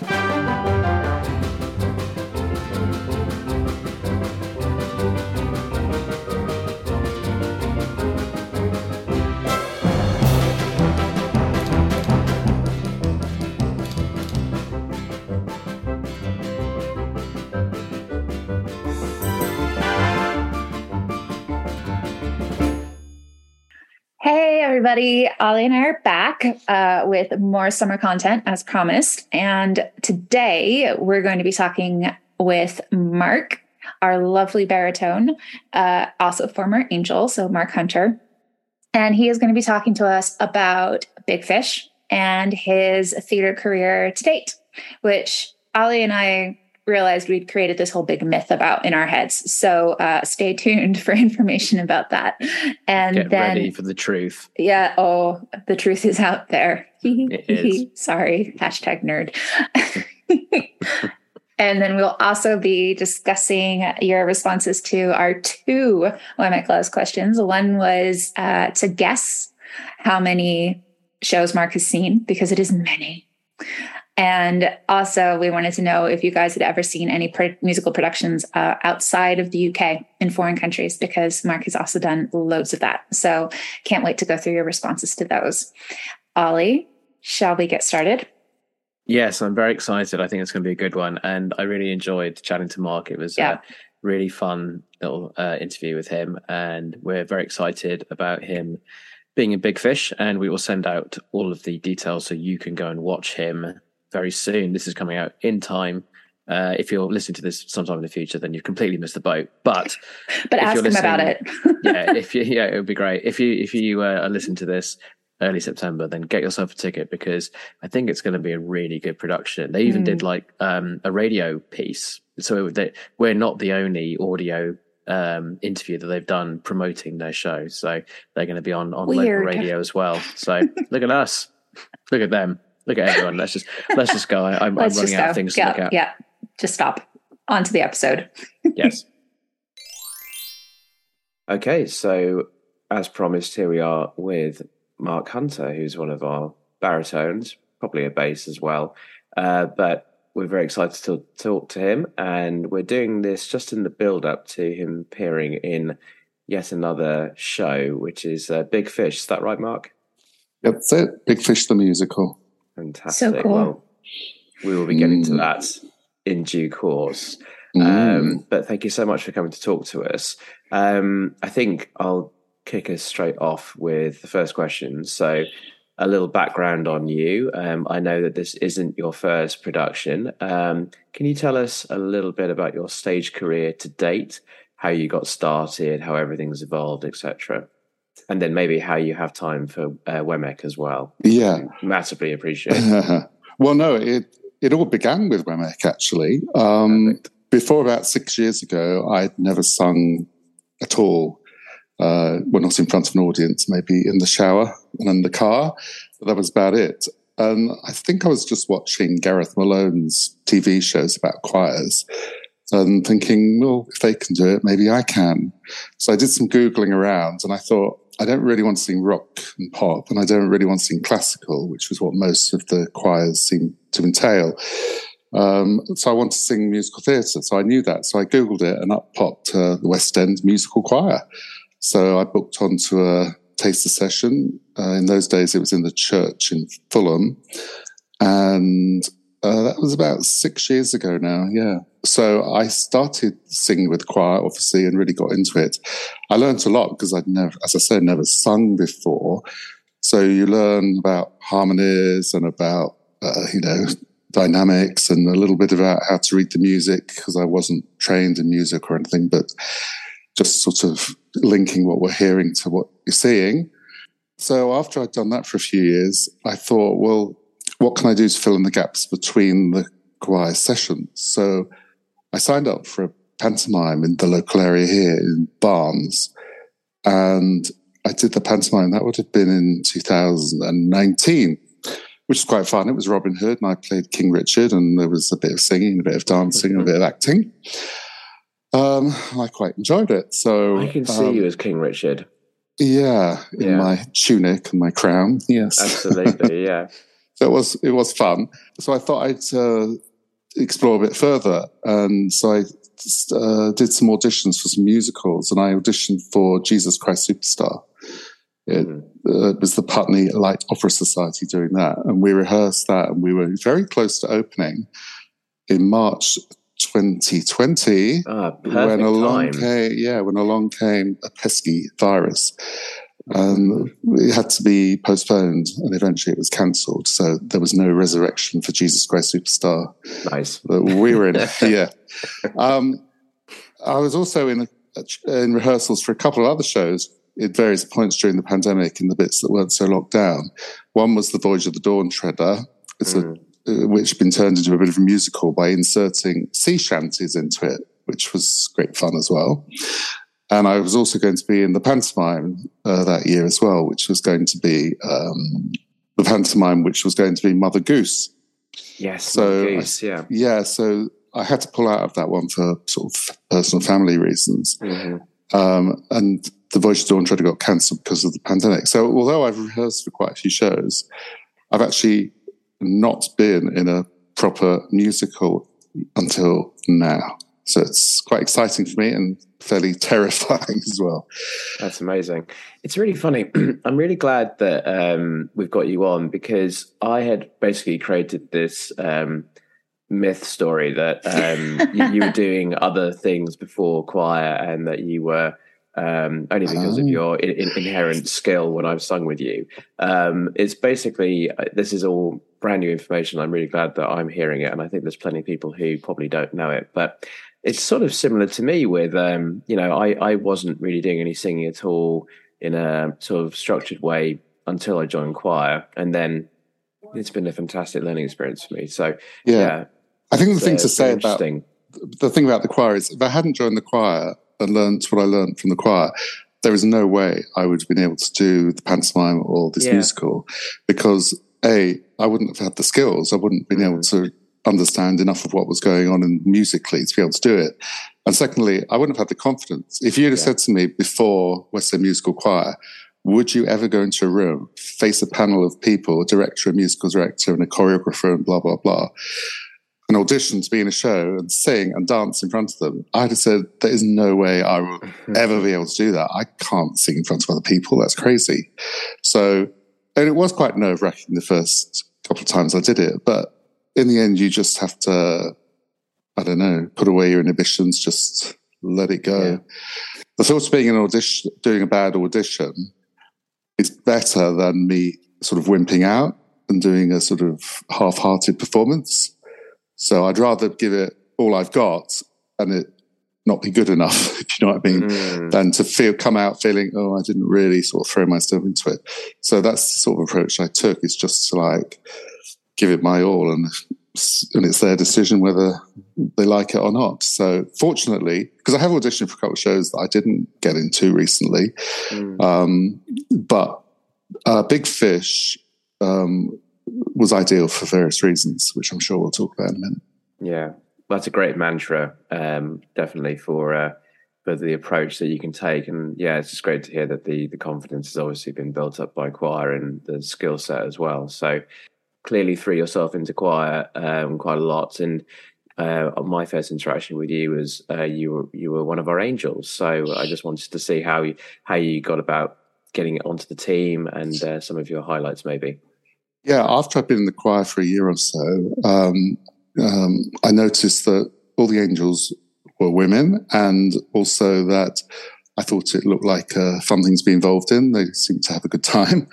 Hey, everybody. Ollie and I are back uh, with more summer content as promised. And today we're going to be talking with Mark, our lovely baritone, uh, also former angel, so Mark Hunter. And he is going to be talking to us about Big Fish and his theater career to date, which Ollie and I realized we'd created this whole big myth about in our heads. So uh, stay tuned for information about that. And Get then, ready for the truth. yeah, oh, the truth is out there. It is. Sorry, hashtag nerd. and then we'll also be discussing your responses to our two WEMC Loves questions. One was uh, to guess how many shows Mark has seen, because it is many. And also, we wanted to know if you guys had ever seen any pro- musical productions uh, outside of the UK in foreign countries, because Mark has also done loads of that. So, can't wait to go through your responses to those. Ollie, shall we get started? Yes, I'm very excited. I think it's going to be a good one. And I really enjoyed chatting to Mark. It was Yeah. a really fun little uh, interview with him. And we're very excited about him being in Big Fish. And we will send out all of the details so you can go and watch him very soon. This is coming out in time. Uh, if you're listening to this sometime in the future, then you've completely missed the boat. But But If ask him about it. yeah, if you yeah, it would be great if you if you uh, are listening to this early September, then get yourself a ticket because I think it's going to be a really good production. They even Mm. did like um, a radio piece, so they, we're not the only audio um, interview that they've done promoting their show. So they're going to be on on local radio as well. So look at us, look at them, look at everyone. Let's just let's just go. I, I'm, I'm running just out of things to look at. yeah. Just stop. On to the episode. Yes. Okay, so as promised, here we are with Mark Hunter, who's one of our baritones, probably a bass as well. Uh, but we're very excited to talk to him, and we're doing this just in the build up to him appearing in yet another show, which is uh, Big Fish. Is that right, Mark? That's it. Big Fish the musical. Fantastic. So cool. Well, we will be getting to Mm. that in due course. Mm. Um, but thank you so much for coming to talk to us. Um, I think I'll kick us straight off with the first question. So, a little background on you. Um, I know that this isn't your first production. Um, can you tell us a little bit about your stage career to date, how you got started, how everything's evolved, etc., and then maybe how you have time for uh, WEMC as well? yeah. Massively appreciate. well, no, it it all began with WEMC actually. Um, before about six years ago, I'd never sung at all. Uh, well, not in front of an audience, maybe in the shower and in the car. But that was about it. And I think I was just watching Gareth Malone's TV shows about choirs and thinking, well, if they can do it, maybe I can. So I did some Googling around and I thought, I don't really want to sing rock and pop, and I don't really want to sing classical, which was what most of the choirs seem to entail. Um, so I want to sing musical theatre. So I knew that. So I Googled it and up popped uh, the West End Musical Choir. So I booked onto a taster session. Uh, in those days, it was in the church in Fulham. And uh, that was about six years ago now. Yeah. So I started singing with choir, obviously, and really got into it. I learned a lot because I'd never, as I said, never sung before. So you learn about harmonies and about, uh, you know, dynamics and a little bit about how to read the music because I wasn't trained in music or anything, but just sort of linking what we're hearing to what you're seeing. So after I'd done that for a few years, I thought, well, what can I do to fill in the gaps between the choir sessions? So I signed up for a pantomime in the local area here in Barnes. And I did the pantomime. That would have been in 2019, which was quite fun. It was Robin Hood, and I played King Richard, and there was a bit of singing, a bit of dancing, a bit of acting. Um, I quite enjoyed it. So I can see um, you as King Richard. yeah, in Yeah. my tunic and my crown. Yes. Absolutely, yeah. It was it was fun. So I thought I'd uh, explore a bit further, and so I uh, did some auditions for some musicals, and I auditioned for Jesus Christ Superstar. It, uh, it was the Putney Light Opera Society doing that, and we rehearsed that, and we were very close to opening in March 2020 Ah, when along time. came yeah when along came a pesky virus and it had to be postponed and eventually it was cancelled so there was no resurrection for jesus christ superstar Nice. that we were in it. yeah um, i was also in in rehearsals for a couple of other shows at various points during the pandemic in the bits that weren't so locked down one was the voyage of the dawn treader it's Mm. uh, which had been turned into a bit of a musical by inserting sea shanties into it, which was great fun as well. And I was also going to be in the pantomime uh, that year as well, which was going to be um, the pantomime, which was going to be Mother Goose. Yes. So I- Goose, yeah. Yeah, so I had to pull out of that one for sort of personal family reasons. Mhm. Um, and the Voyage to Dawn Treader got cancelled because of the pandemic. So although I've rehearsed for quite a few shows, I've actually not been in a proper musical until now. So it's quite exciting for me and fairly terrifying as well. That's amazing. It's really funny. I'm really glad that um, we've got you on because I had basically created this um, myth story that um, you, you were doing other things before choir and that you were um, only because of Oh. your in, in, inherent skill when I've sung with you. Um, it's basically uh, this is all brand new information. I'm really glad that I'm hearing it, and I think there's plenty of people who probably don't know it, but it's sort of similar to me with um, you know I, I wasn't really doing any singing at all in a sort of structured way until I joined choir, and then it's been a fantastic learning experience for me. So Yeah. yeah, I think the thing to say about the thing about the choir is if I hadn't joined the choir and learned what I learned from the choir, there is no way I would have been able to do the pantomime or this Yeah. musical because A, I wouldn't have had the skills. I wouldn't have been able Mm-hmm. to understand enough of what was going on in musically to be able to do it. And secondly, I wouldn't have had the confidence. If you'd have Yeah. said to me before West End Musical Choir, would you ever go into a room, face a panel of people, a director, a musical director, and a choreographer, and blah, blah, blah, an audition to be in a show and sing and dance in front of them, I'd have said, there is no way I will ever be able to do that. I can't sing in front of other people. That's crazy. So, and it was quite nerve wracking the first couple of times I did it. But in the end, you just have to, I don't know, put away your inhibitions, just let it go. Yeah. The thought of being an audition, doing a bad audition is better than me sort of wimping out and doing a sort of half hearted performance. So I'd rather give it all I've got and it not be good enough, if you know what I mean, Mm, than to feel come out feeling, oh, I didn't really sort of throw myself into it. So that's the sort of approach I took. Is just to like give it my all, and and it's their decision whether they like it or not. So fortunately, because I have auditioned for a couple of shows that I didn't get into recently, mm. um, but uh, Big Fish um, was ideal for various reasons, which I'm sure we'll talk about in a minute. Yeah, that's a great mantra, um, definitely for uh, for the approach that you can take. And yeah, it's just great to hear that the the confidence has obviously been built up by choir and the skill set as well. So clearly threw yourself into choir um, quite a lot. And uh, my first interaction with you was uh, you were you were one of our angels. So I just wanted to see how you, how you got about getting onto the team and uh, some of your highlights, maybe. Yeah, after I'd been in the choir for a year or so, um, um, I noticed that all the angels were women, and also that I thought it looked like a fun thing to be involved in. They seemed to have a good time.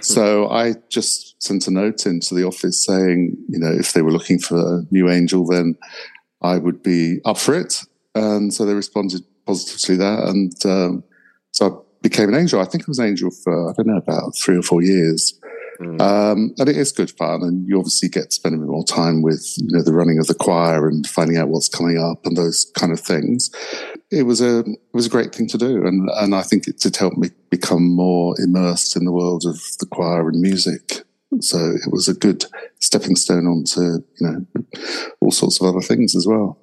so I just sent a note into the office saying, you know, if they were looking for a new angel, then I would be up for it. And so they responded positively there. And um, so I became an angel. I think I was an angel for, I don't know, about three or four years. Mm. Um, and it is good fun, and you obviously get to spend a bit more time with you know the running of the choir and finding out what's coming up and those kind of things. It was a it was a great thing to do, and and I think it did help me become more immersed in the world of the choir and music. So it was a good stepping stone onto you know all sorts of other things as well.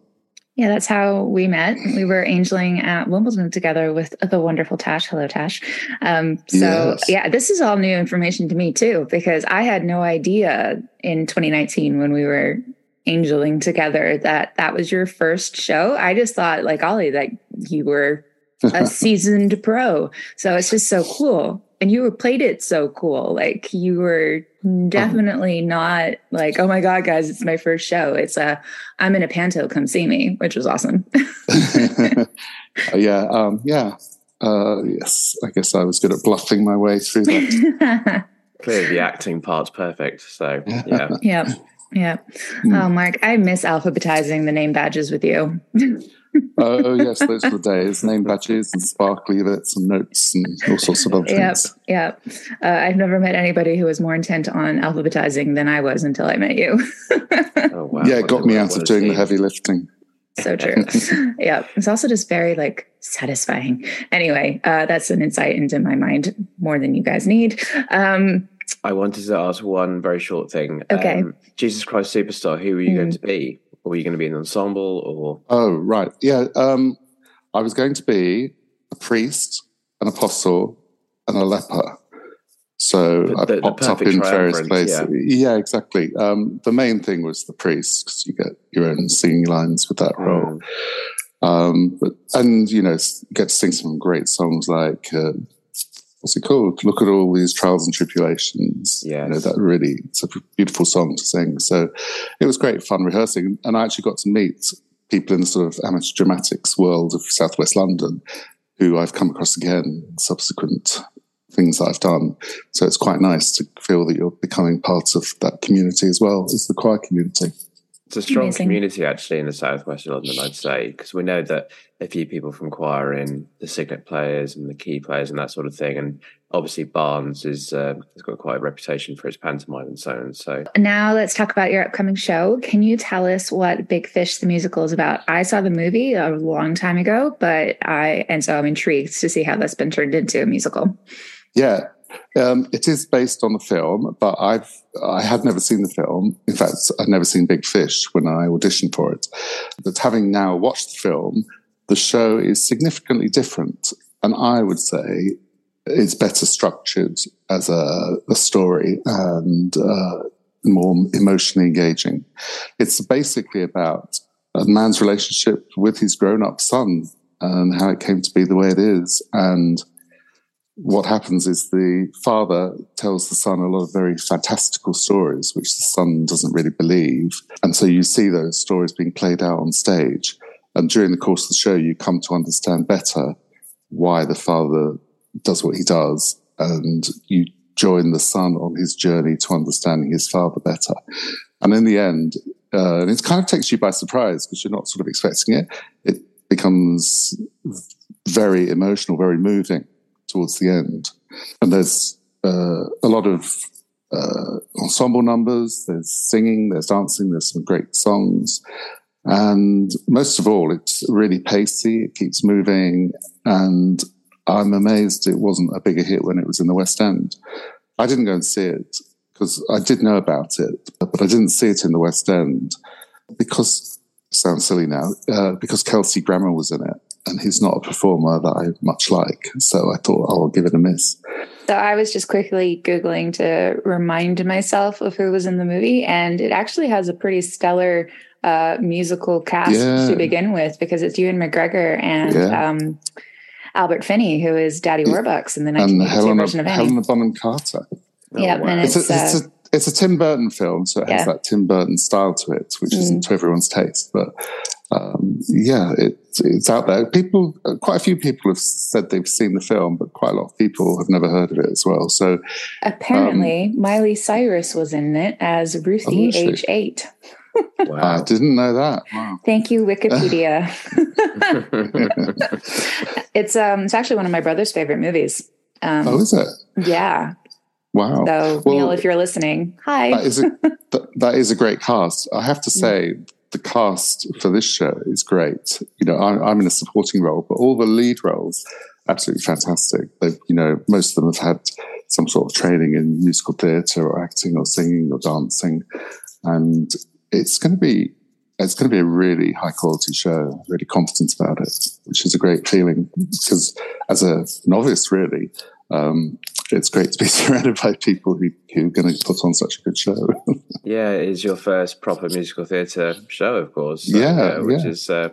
Yeah, that's how we met. We were angeling at Wimbledon together with the wonderful Tash. Hello, Tash. Um, so, yes. yeah, this is all new information to me too, because I had no idea in 2019 when we were angeling together that that was your first show. I just thought, like Ollie, that you were a seasoned pro. So it's just so cool. And you played it so cool. Like you were definitely not like, oh my God, guys, it's my first show. It's a, I'm in a panto, come see me, which was awesome. yeah. Um, yeah. Uh, yes. I guess I was good at bluffing my way through that. Clearly the acting part's perfect. So yeah. yeah. Yeah. Mm. Oh, Mark, I miss alphabetizing the name badges with you. Oh yes, those were the days. Name badges and sparkly bits and notes and all sorts of other things. Yep, yep. Uh, I've never met anybody who was more intent on alphabetizing than I was until I met you. oh, wow. Yeah, it got me out of doing the heavy lifting. So true. yeah, it's also just very like satisfying. Anyway, uh, that's an insight into my mind more than you guys need. Um, I wanted to ask one very short thing. Okay. Um, Jesus Christ Superstar, who are you mm. going to be? Or were you going to be an ensemble or? Oh, right. Yeah. Um, I was going to be a priest, an apostle, and a leper. So the, the, I popped up in various places. Yeah, yeah exactly. Um, the main thing was the priest because you get your own singing lines with that role. Mm. Um, but, and you know, get to sing some great songs like uh, what's it called? Look at all these trials and tribulations. Yeah, you know, that really it's a beautiful song to sing. So it was great fun rehearsing, and I actually got to meet people in the sort of amateur dramatics world of Southwest London, who I've come across again subsequent things that I've done. So it's quite nice to feel that you're becoming part of that community as well as the choir community. It's a strong Amazing. community actually in the southwest of London, I'd say, because we know that a few people from choir in the signet players and the Kew players and that sort of thing, and obviously Barnes is uh, has got quite a reputation for his pantomime and so on. So now let's talk about your upcoming show. Can you tell us what Big Fish the musical is about? I saw the movie a long time ago, but I and so I'm intrigued to see how that's been turned into a musical. Yeah, um, it is based on the film, but I've I had never seen the film. In fact, I'd never seen Big Fish when I auditioned for it. But having now watched the film, the show is significantly different, and I would say it's better structured as a, a story and uh, more emotionally engaging. It's basically about a man's relationship with his grown-up son and how it came to be the way it is, and what happens is the father tells the son a lot of very fantastical stories, which the son doesn't really believe. And so you see those stories being played out on stage. And during the course of the show, you come to understand better why the father does what he does. And you join the son on his journey to understanding his father better. And in the end, uh, and it kind of takes you by surprise because you're not sort of expecting it. It becomes very emotional, very moving towards the end. And there's uh, a lot of uh, ensemble numbers, there's singing, there's dancing, there's some great songs. And most of all, it's really pacey, it keeps moving. And I'm amazed it wasn't a bigger hit when it was in the West End. I didn't go and see it because I did know about it, but I didn't see it in the West End because, sounds silly now, uh, because Kelsey Grammer was in it and he's not a performer that I much like. So I thought oh, I'll give it a miss. So I was just quickly Googling to remind myself of who was in the movie, and it actually has a pretty stellar uh, musical cast yeah. to begin with because it's Ewan McGregor and yeah. um, Albert Finney, who is Daddy Warbucks in the 1982 version of Annie. Helena Bonham Carter. Oh, yeah, wow. and it's, it's, a, it's, uh, a, it's, a, Tim Burton film, so it has that Tim Burton style to it, which mm. isn't to everyone's taste. But um, yeah, it, it's out there. People, quite a few people have said they've seen the film, but quite a lot of people have never heard of it as well. So apparently, um, Miley Cyrus was in it as Ruthie, oh, age eight. wow. I didn't know that. Wow. Thank you, Wikipedia. it's um, it's actually one of my brother's favorite movies. Um, oh, is it? Yeah. Wow. So, well, Neil, if you're listening, hi. That is a, that, that is a great cast. I have to mm. say, the cast for this show is great. You know, I'm, I'm in a supporting role, but all the lead roles, absolutely fantastic. They've, you know, most of them have had some sort of training in musical theatre or acting or singing or dancing. And it's going to be it's going to be a really high quality show, really confident about it, which is a great feeling because as a novice, really, um, it's great to be surrounded by people who, who are going to put on such a good show. yeah, it is your first proper musical theatre show, of course. So, yeah, uh, which yeah. is, uh,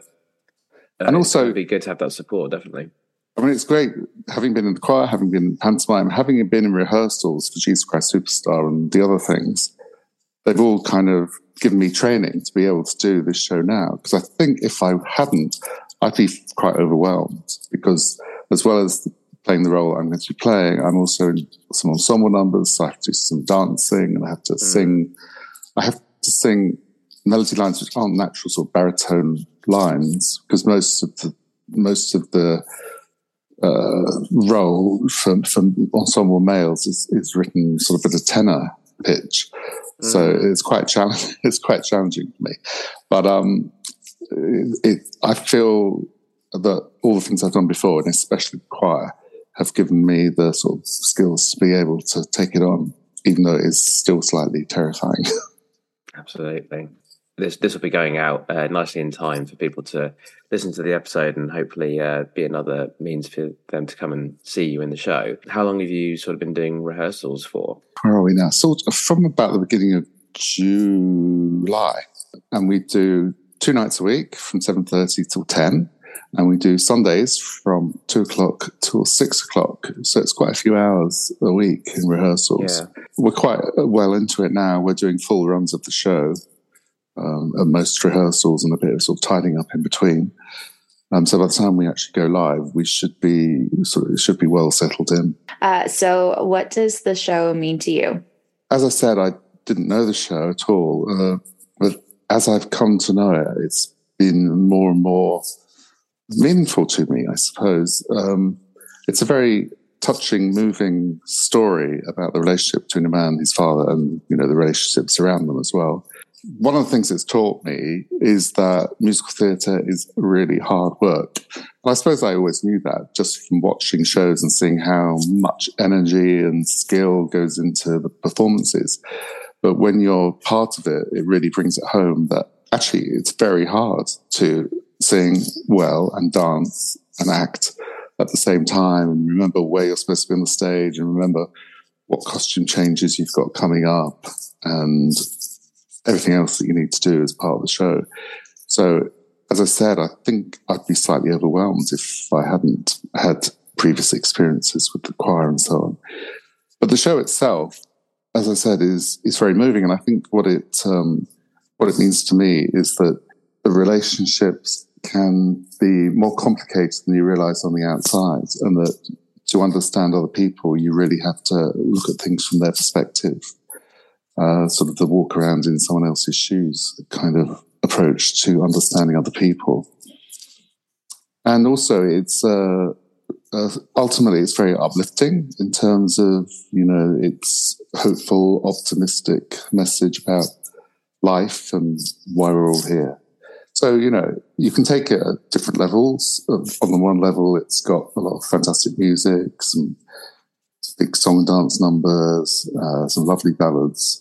uh, and also, be good to have that support, definitely. I mean, it's great having been in the choir, having been in pantomime, having been in rehearsals for Jesus Christ Superstar and the other things. They've all kind of given me training to be able to do this show now. Because I think if I hadn't, I'd be quite overwhelmed. Because as well as playing the role I'm going to be playing, I'm also in some ensemble numbers. So I have to do some dancing and I have to mm. sing. I have to sing melody lines which aren't natural sort of baritone lines because most of the most of the uh, role for, for ensemble males is, is written sort of at a tenor pitch. Mm. So it's quite challenging. It's quite challenging for me, but um, it, it, I feel that all the things I've done before, and especially choir, have given me the sort of skills to be able to take it on, even though it is still slightly terrifying. Absolutely this this will be going out uh, nicely in time for people to listen to the episode and hopefully uh, be another means for them to come and see you in the show. How long have you sort of been doing rehearsals for? Where are we now? Sort of from about the beginning of July, and we do two nights a week from seven thirty till ten. And we do Sundays from two o'clock till six o'clock. So it's quite a few hours a week in rehearsals. Yeah. We're quite well into it now. We're doing full runs of the show um, at most rehearsals and a bit of sort of tidying up in between. Um, so by the time we actually go live, we should be sort of should be well settled in. Uh, so, what does the show mean to you? As I said, I didn't know the show at all, uh, but as I've come to know it, it's been more and more meaningful to me. I suppose um, it's a very touching, moving story about the relationship between a man his father, and you know the relationships around them as well one of the things it's taught me is that musical theatre is really hard work. I suppose I always knew that just from watching shows and seeing how much energy and skill goes into the performances. But when you're part of it, it really brings it home that actually it's very hard to sing well and dance and act at the same time and remember where you're supposed to be on the stage and remember what costume changes you've got coming up and everything else that you need to do as part of the show. So, as I said, I think I'd be slightly overwhelmed if I hadn't had previous experiences with the choir and so on. But the show itself, as I said, is is very moving, and I think what it um, what it means to me is that the relationships can be more complicated than you realize on the outside, and that to understand other people, you really have to look at things from their perspective uh, sort of the walk around in someone else's shoes kind of approach to understanding other people. And also, it's uh, uh, ultimately it's very uplifting in terms of you know it's hopeful, optimistic message about life and why we're all here. So you know you can take it at different levels. On the one level, it's got a lot of fantastic music, some big song and dance numbers, uh, some lovely ballads.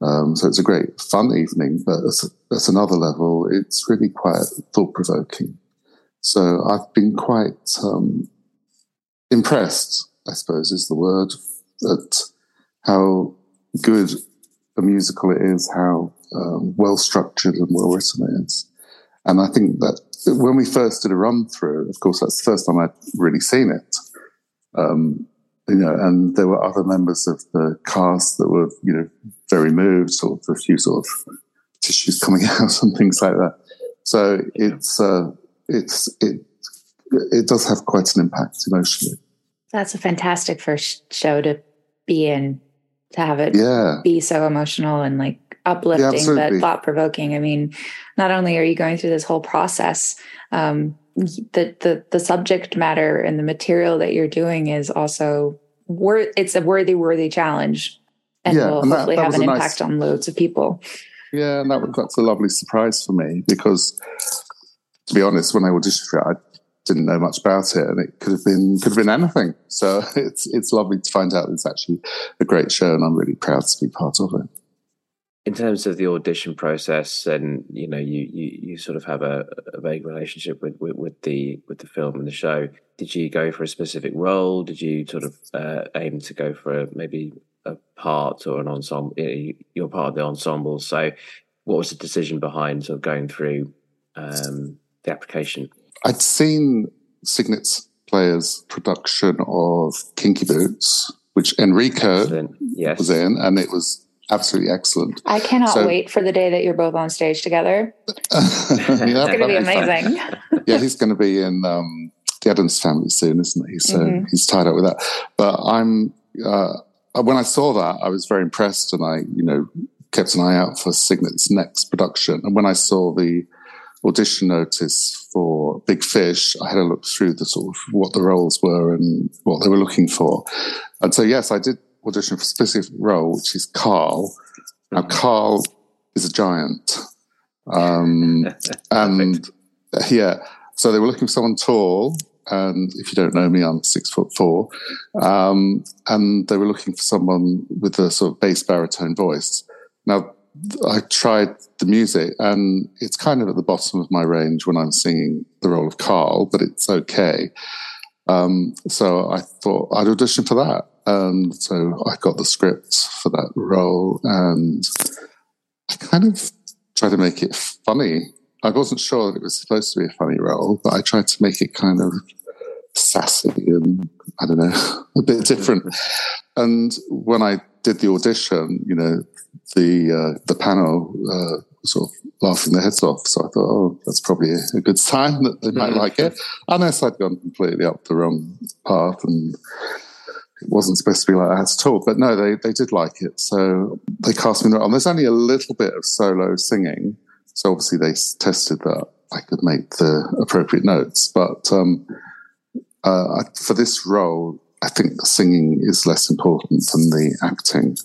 Um, so it's a great fun evening, but at, at another level, it's really quite thought provoking. So I've been quite um, impressed, I suppose is the word, at how good a musical it is, how um, well structured and well written it is. And I think that when we first did a run through, of course, that's the first time I'd really seen it. Um, you know, and there were other members of the cast that were, you know, very moved, sort of a few sort of tissues coming out and things like that. So it's uh, it's it it does have quite an impact emotionally. That's a fantastic first show to be in, to have it yeah. be so emotional and like uplifting, yeah, but thought provoking. I mean, not only are you going through this whole process, um, the the the subject matter and the material that you're doing is also worth. It's a worthy, worthy challenge, and yeah, will and that, hopefully that have an impact nice, on loads of people. Yeah, and that that's a lovely surprise for me because, to be honest, when I auditioned for it, I didn't know much about it, and it could have been could have been anything. So it's it's lovely to find out it's actually a great show, and I'm really proud to be part of it. In terms of the audition process, and you know, you you, you sort of have a, a vague relationship with, with, with the with the film and the show. Did you go for a specific role? Did you sort of uh, aim to go for a, maybe a part or an ensemble? You're part of the ensemble, so what was the decision behind sort of going through um, the application? I'd seen Signet's Players' production of Kinky Boots, which Enrico yes. was in, and it was absolutely excellent. I cannot so, wait for the day that you're both on stage together. it's going to be amazing. yeah, he's going to be in um, the Addams Family soon, isn't he? So mm-hmm. he's tied up with that. But I'm uh, when I saw that, I was very impressed, and I, you know, kept an eye out for Signet's next production. And when I saw the audition notice for Big Fish, I had a look through the sort of what the roles were and what they were looking for. And so, yes, I did audition for a specific role, which is Carl. Now, mm-hmm. Carl is a giant. Um, and yeah, so they were looking for someone tall. And if you don't know me, I'm six foot four. Um, and they were looking for someone with a sort of bass baritone voice. Now, I tried the music and it's kind of at the bottom of my range when I'm singing the role of Carl, but it's okay. Um, so I thought I'd audition for that. And so I got the script for that role and I kind of tried to make it funny. I wasn't sure that it was supposed to be a funny role, but I tried to make it kind of sassy and I don't know, a bit different. And when I did the audition, you know, the uh, the panel uh, sort of laughing their heads off. So I thought, oh, that's probably a, good sign that they might like it. Unless I'd gone completely up the wrong path and it wasn't supposed to be like that at all. But no, they, they did like it. So they cast me on. There's only a little bit of solo singing. So obviously they tested that I could make the appropriate notes. But um, uh, for this role, I think the singing is less important than the acting.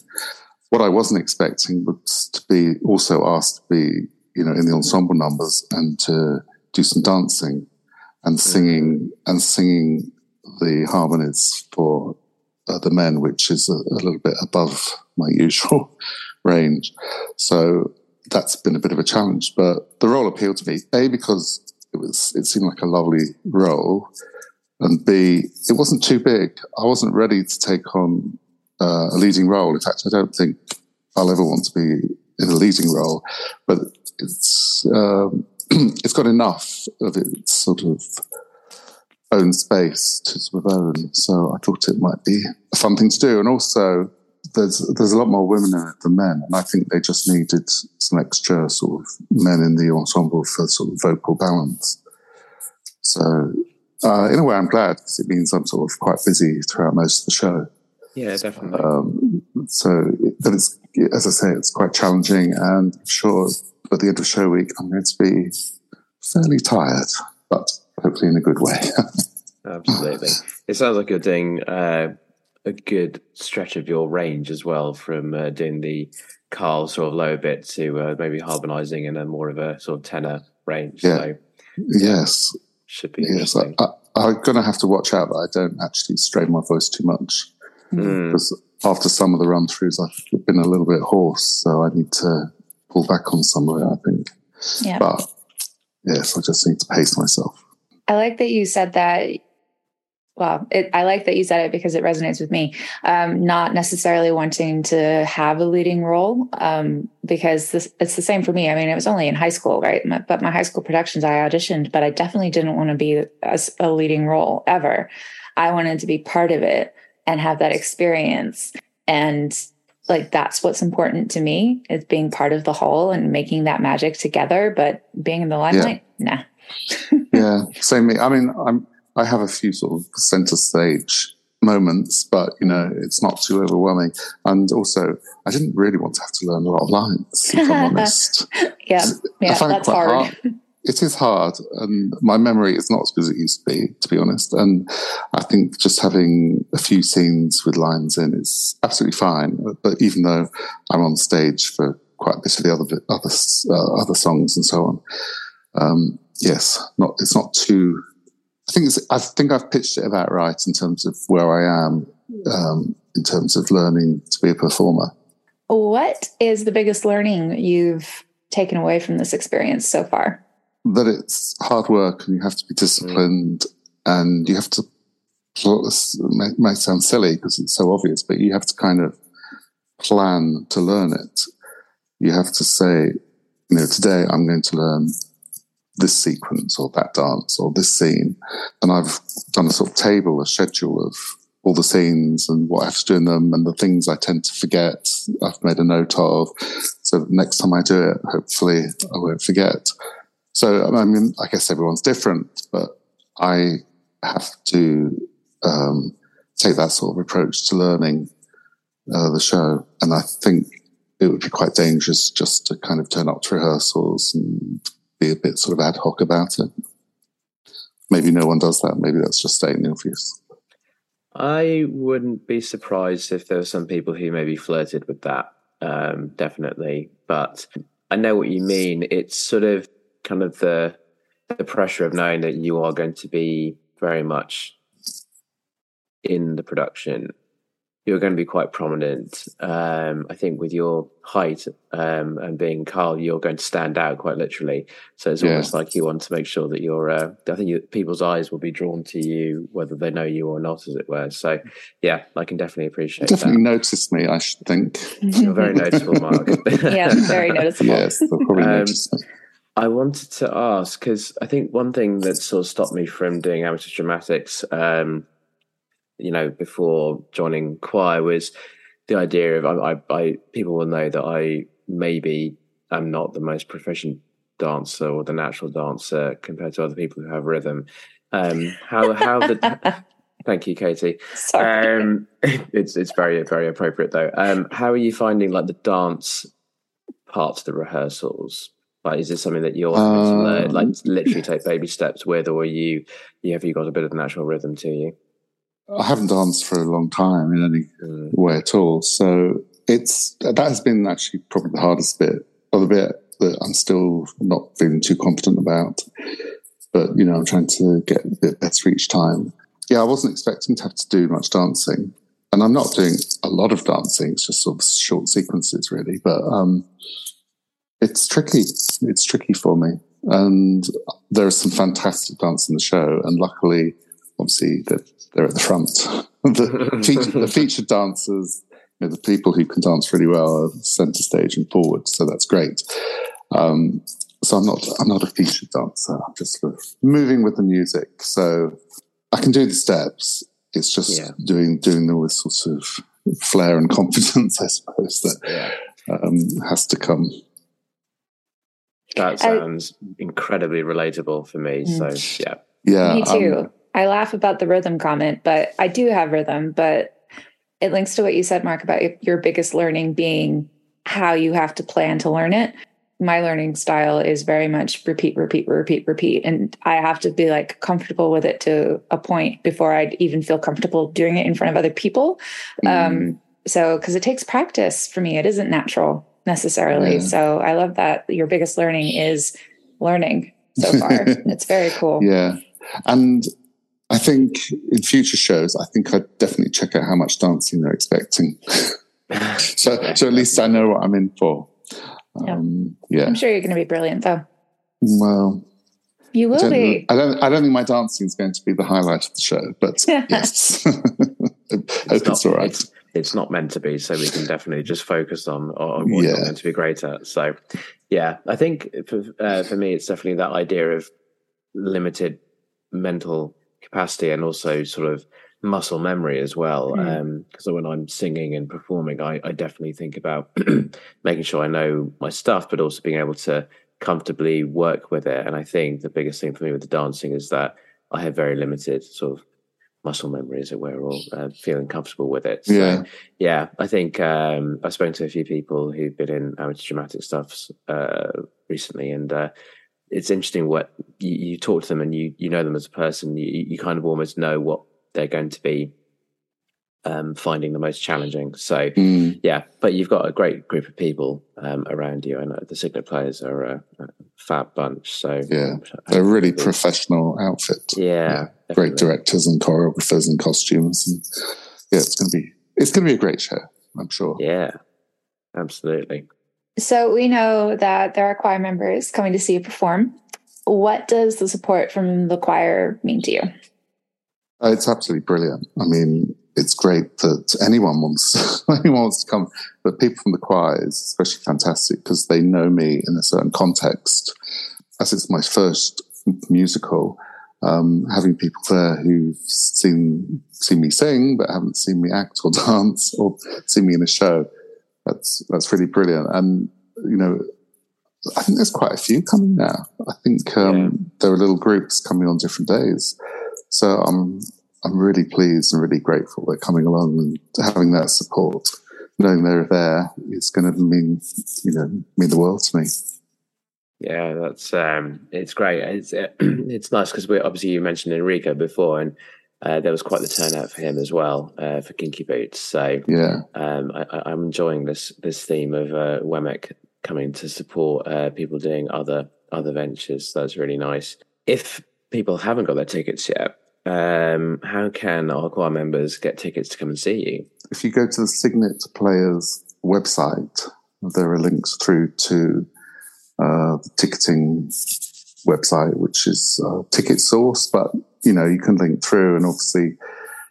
What I wasn't expecting was to be also asked to be, you know, in the ensemble numbers and to do some dancing and singing and singing the harmonies for uh, the men, which is a, a, little bit above my usual range. So that's been a bit of a challenge, but the role appealed to me, A, because it was, it seemed like a lovely role and B, it wasn't too big. I wasn't ready to take on uh, a leading role. In fact, I don't think I'll ever want to be in a leading role, but it's um, it's got enough of its sort of own space to sort of own. So I thought it might be a fun thing to do, and also there's there's a lot more women in it than men, and I think they just needed some extra sort of men in the ensemble for sort of vocal balance. So uh, in a way, I'm glad because it means I'm sort of quite busy throughout most of the show. Yeah, definitely. Um, so, but it's as I say, it's quite challenging, and I'm sure at the end of show week, I'm going to be fairly tired, but hopefully in a good way. Absolutely. It sounds like you're doing uh, a good stretch of your range as well, from uh, doing the Carl sort of lower bit to uh, maybe harmonizing in a more of a sort of tenor range. Yeah. So, yes should be yes, I, am going to have to watch out that I don't actually strain my voice too much mm. because after some of the run throughs, I've been a little bit hoarse, so I need to pull back on some of it. I think, yeah. But yes, I just need to pace myself. I like that you said that well, it, I like that you said it because it resonates with me. Um, not necessarily wanting to have a leading role, um, because this, it's the same for me. I mean, it was only in high school, right? My, but my high school productions, I auditioned, but I definitely didn't want to be a leading role ever. I wanted to be part of it and have that experience. And like that's what's important to me is being part of the whole and making that magic together. But being in the limelight, yeah. nah. yeah, same. Me. I mean, I'm I have a few sort of center stage moments, but you know, it's not too overwhelming. And also, I didn't really want to have to learn a lot of lines, if I'm honest. yeah, yeah, that's hard. hard. It is hard, and my memory is not as good as it used to be, to be honest. And I think just having a few scenes with lines in is absolutely fine. But even though I'm on stage for quite a bit of the other other uh, other songs and so on, um, yes, not it's not too I think I think I've pitched it about right in terms of where I am um, in terms of learning to be a performer. what is the biggest learning you've taken away from this experience so far? That it's hard work and you have to be disciplined mm. and you have to, it might sound silly because it's so obvious, but you have to kind of plan to learn it. You have to say, you know, today I'm going to learn this sequence or that dance or this scene. And I've done a sort of table, a schedule of all the scenes and what I have to do in them and the things I tend to forget. I've made a note of. So next time I do it, hopefully I won't forget. So, I mean, I guess everyone's different, but I have to um, take that sort of approach to learning uh, the show. And I think it would be quite dangerous just to kind of turn up to rehearsals and be a bit sort of ad hoc about it. Maybe no one does that. Maybe that's just stating the obvious. I wouldn't be surprised if there were some people who maybe flirted with that. Um, definitely, but I know what you mean. It's sort of kind of the the pressure of knowing that you are going to be very much in the production you're going to be quite prominent. Um, I think with your height um, and being Carl, you're going to stand out quite literally. So it's yeah. almost like you want to make sure that you're. Uh, I think you, people's eyes will be drawn to you, whether they know you or not, as it were. So yeah, I can definitely appreciate. Definitely that. notice me. I should think you're very noticeable, Mark. yeah, very noticeable. yes, they'll probably um, notice me. I wanted to ask because I think one thing that sort of stopped me from doing amateur dramatics. Um, you know, before joining choir was the idea of I, I, I people will know that I maybe am not the most proficient dancer or the natural dancer compared to other people who have rhythm. Um, how how the thank you, Katie. Sorry. Um, it's it's very very appropriate though. Um, how are you finding like the dance parts of the rehearsals? Like, is it something that you're uh, like literally take baby steps with, or are you, you have you got a bit of natural rhythm to you? I haven't danced for a long time in any mm. way at all. So it's that has been actually probably the hardest bit, or the bit that I'm still not feeling too confident about. But you know, I'm trying to get a bit better each time. Yeah, I wasn't expecting to have to do much dancing, and I'm not doing a lot of dancing. It's just sort of short sequences, really. But um, it's tricky. It's tricky for me, and there is some fantastic dance in the show, and luckily, obviously, that they're at the front. the, feature, the featured dancers, you know, the people who can dance really well are center stage and forward. So that's great. Um, so I'm not, I'm not a featured dancer. I'm just sort of moving with the music. So I can do the steps. It's just yeah. doing, doing them with sort of flair and confidence, I suppose, that yeah. um, has to come. That sounds I, incredibly relatable for me. Mm. So yeah. Yeah. Me too. Um, I laugh about the rhythm comment, but I do have rhythm, but it links to what you said, Mark, about your biggest learning being how you have to plan to learn it. My learning style is very much repeat, repeat, repeat, repeat. And I have to be like comfortable with it to a point before I'd even feel comfortable doing it in front of other people. Mm. Um, so, because it takes practice for me, it isn't natural necessarily. Yeah. So, I love that your biggest learning is learning so far. it's very cool. Yeah. And I think in future shows, I think I'd definitely check out how much dancing they're expecting. so, so at least I know what I'm in for. Um, yeah. yeah. I'm sure you're going to be brilliant, though. Well, you will I be. I don't. I don't think my dancing is going to be the highlight of the show, but yes, I hope it's, all right. It's, it's, not meant to be, so we can definitely just focus on on what yeah. you're going to be great at. So, yeah, I think for uh, for me, it's definitely that idea of limited mental capacity and also sort of muscle memory as well. Because mm. um, when I'm singing and performing, I, I definitely think about making sure I know my stuff, but also being able to comfortably work with it. And I think the biggest thing for me with the dancing is that I have very limited sort of muscle memory, as it were, or uh, feeling comfortable with it. So, yeah, yeah. I think um, I've spoken to a few people who've been in amateur dramatic stuffs uh, recently, and uh, it's interesting what you, you, talk to them and you you know them as a person. You you kind of almost know what they're going to be um, finding the most challenging. So mm. yeah, but you've got a great group of people um, around you, and the Cygnet players are a, a fab bunch. So yeah, they're a really professional outfit. Yeah, yeah. great directors and choreographers and costumes. And yeah, it's going to be it's going to be a great show. I'm sure. Yeah. Absolutely. So we know that there are choir members coming to see you perform. What does the support from the choir mean to you? Uh, it's absolutely brilliant. I mean, it's great that anyone wants anyone wants to come, but people from the choir is especially fantastic because they know me in a certain context. As it's my first musical, um, having people there who've seen seen me sing but haven't seen me act or dance or seen me in a show, that's that's really brilliant. And you know, I think there's quite a few coming now. I think um, yeah. there are little groups coming on different days. So I'm I'm really pleased and really grateful they're coming along and having that support. Knowing they're there is going to mean you know mean the world to me. Yeah, that's um, it's great. It's uh, it's nice because we obviously you mentioned Enrico before, and uh, there was quite the turnout for him as well uh, for Kinky Boots. So yeah, um, I, am enjoying this this theme of uh, WEMC coming to support uh, people doing other other ventures. That's really nice. If people haven't got their tickets yet, um, how can our choir members get tickets to come and see you? If you go to the Signet Players website, there are links through to uh, the ticketing website, which is uh, Ticket Source, but you know you can link through, and obviously,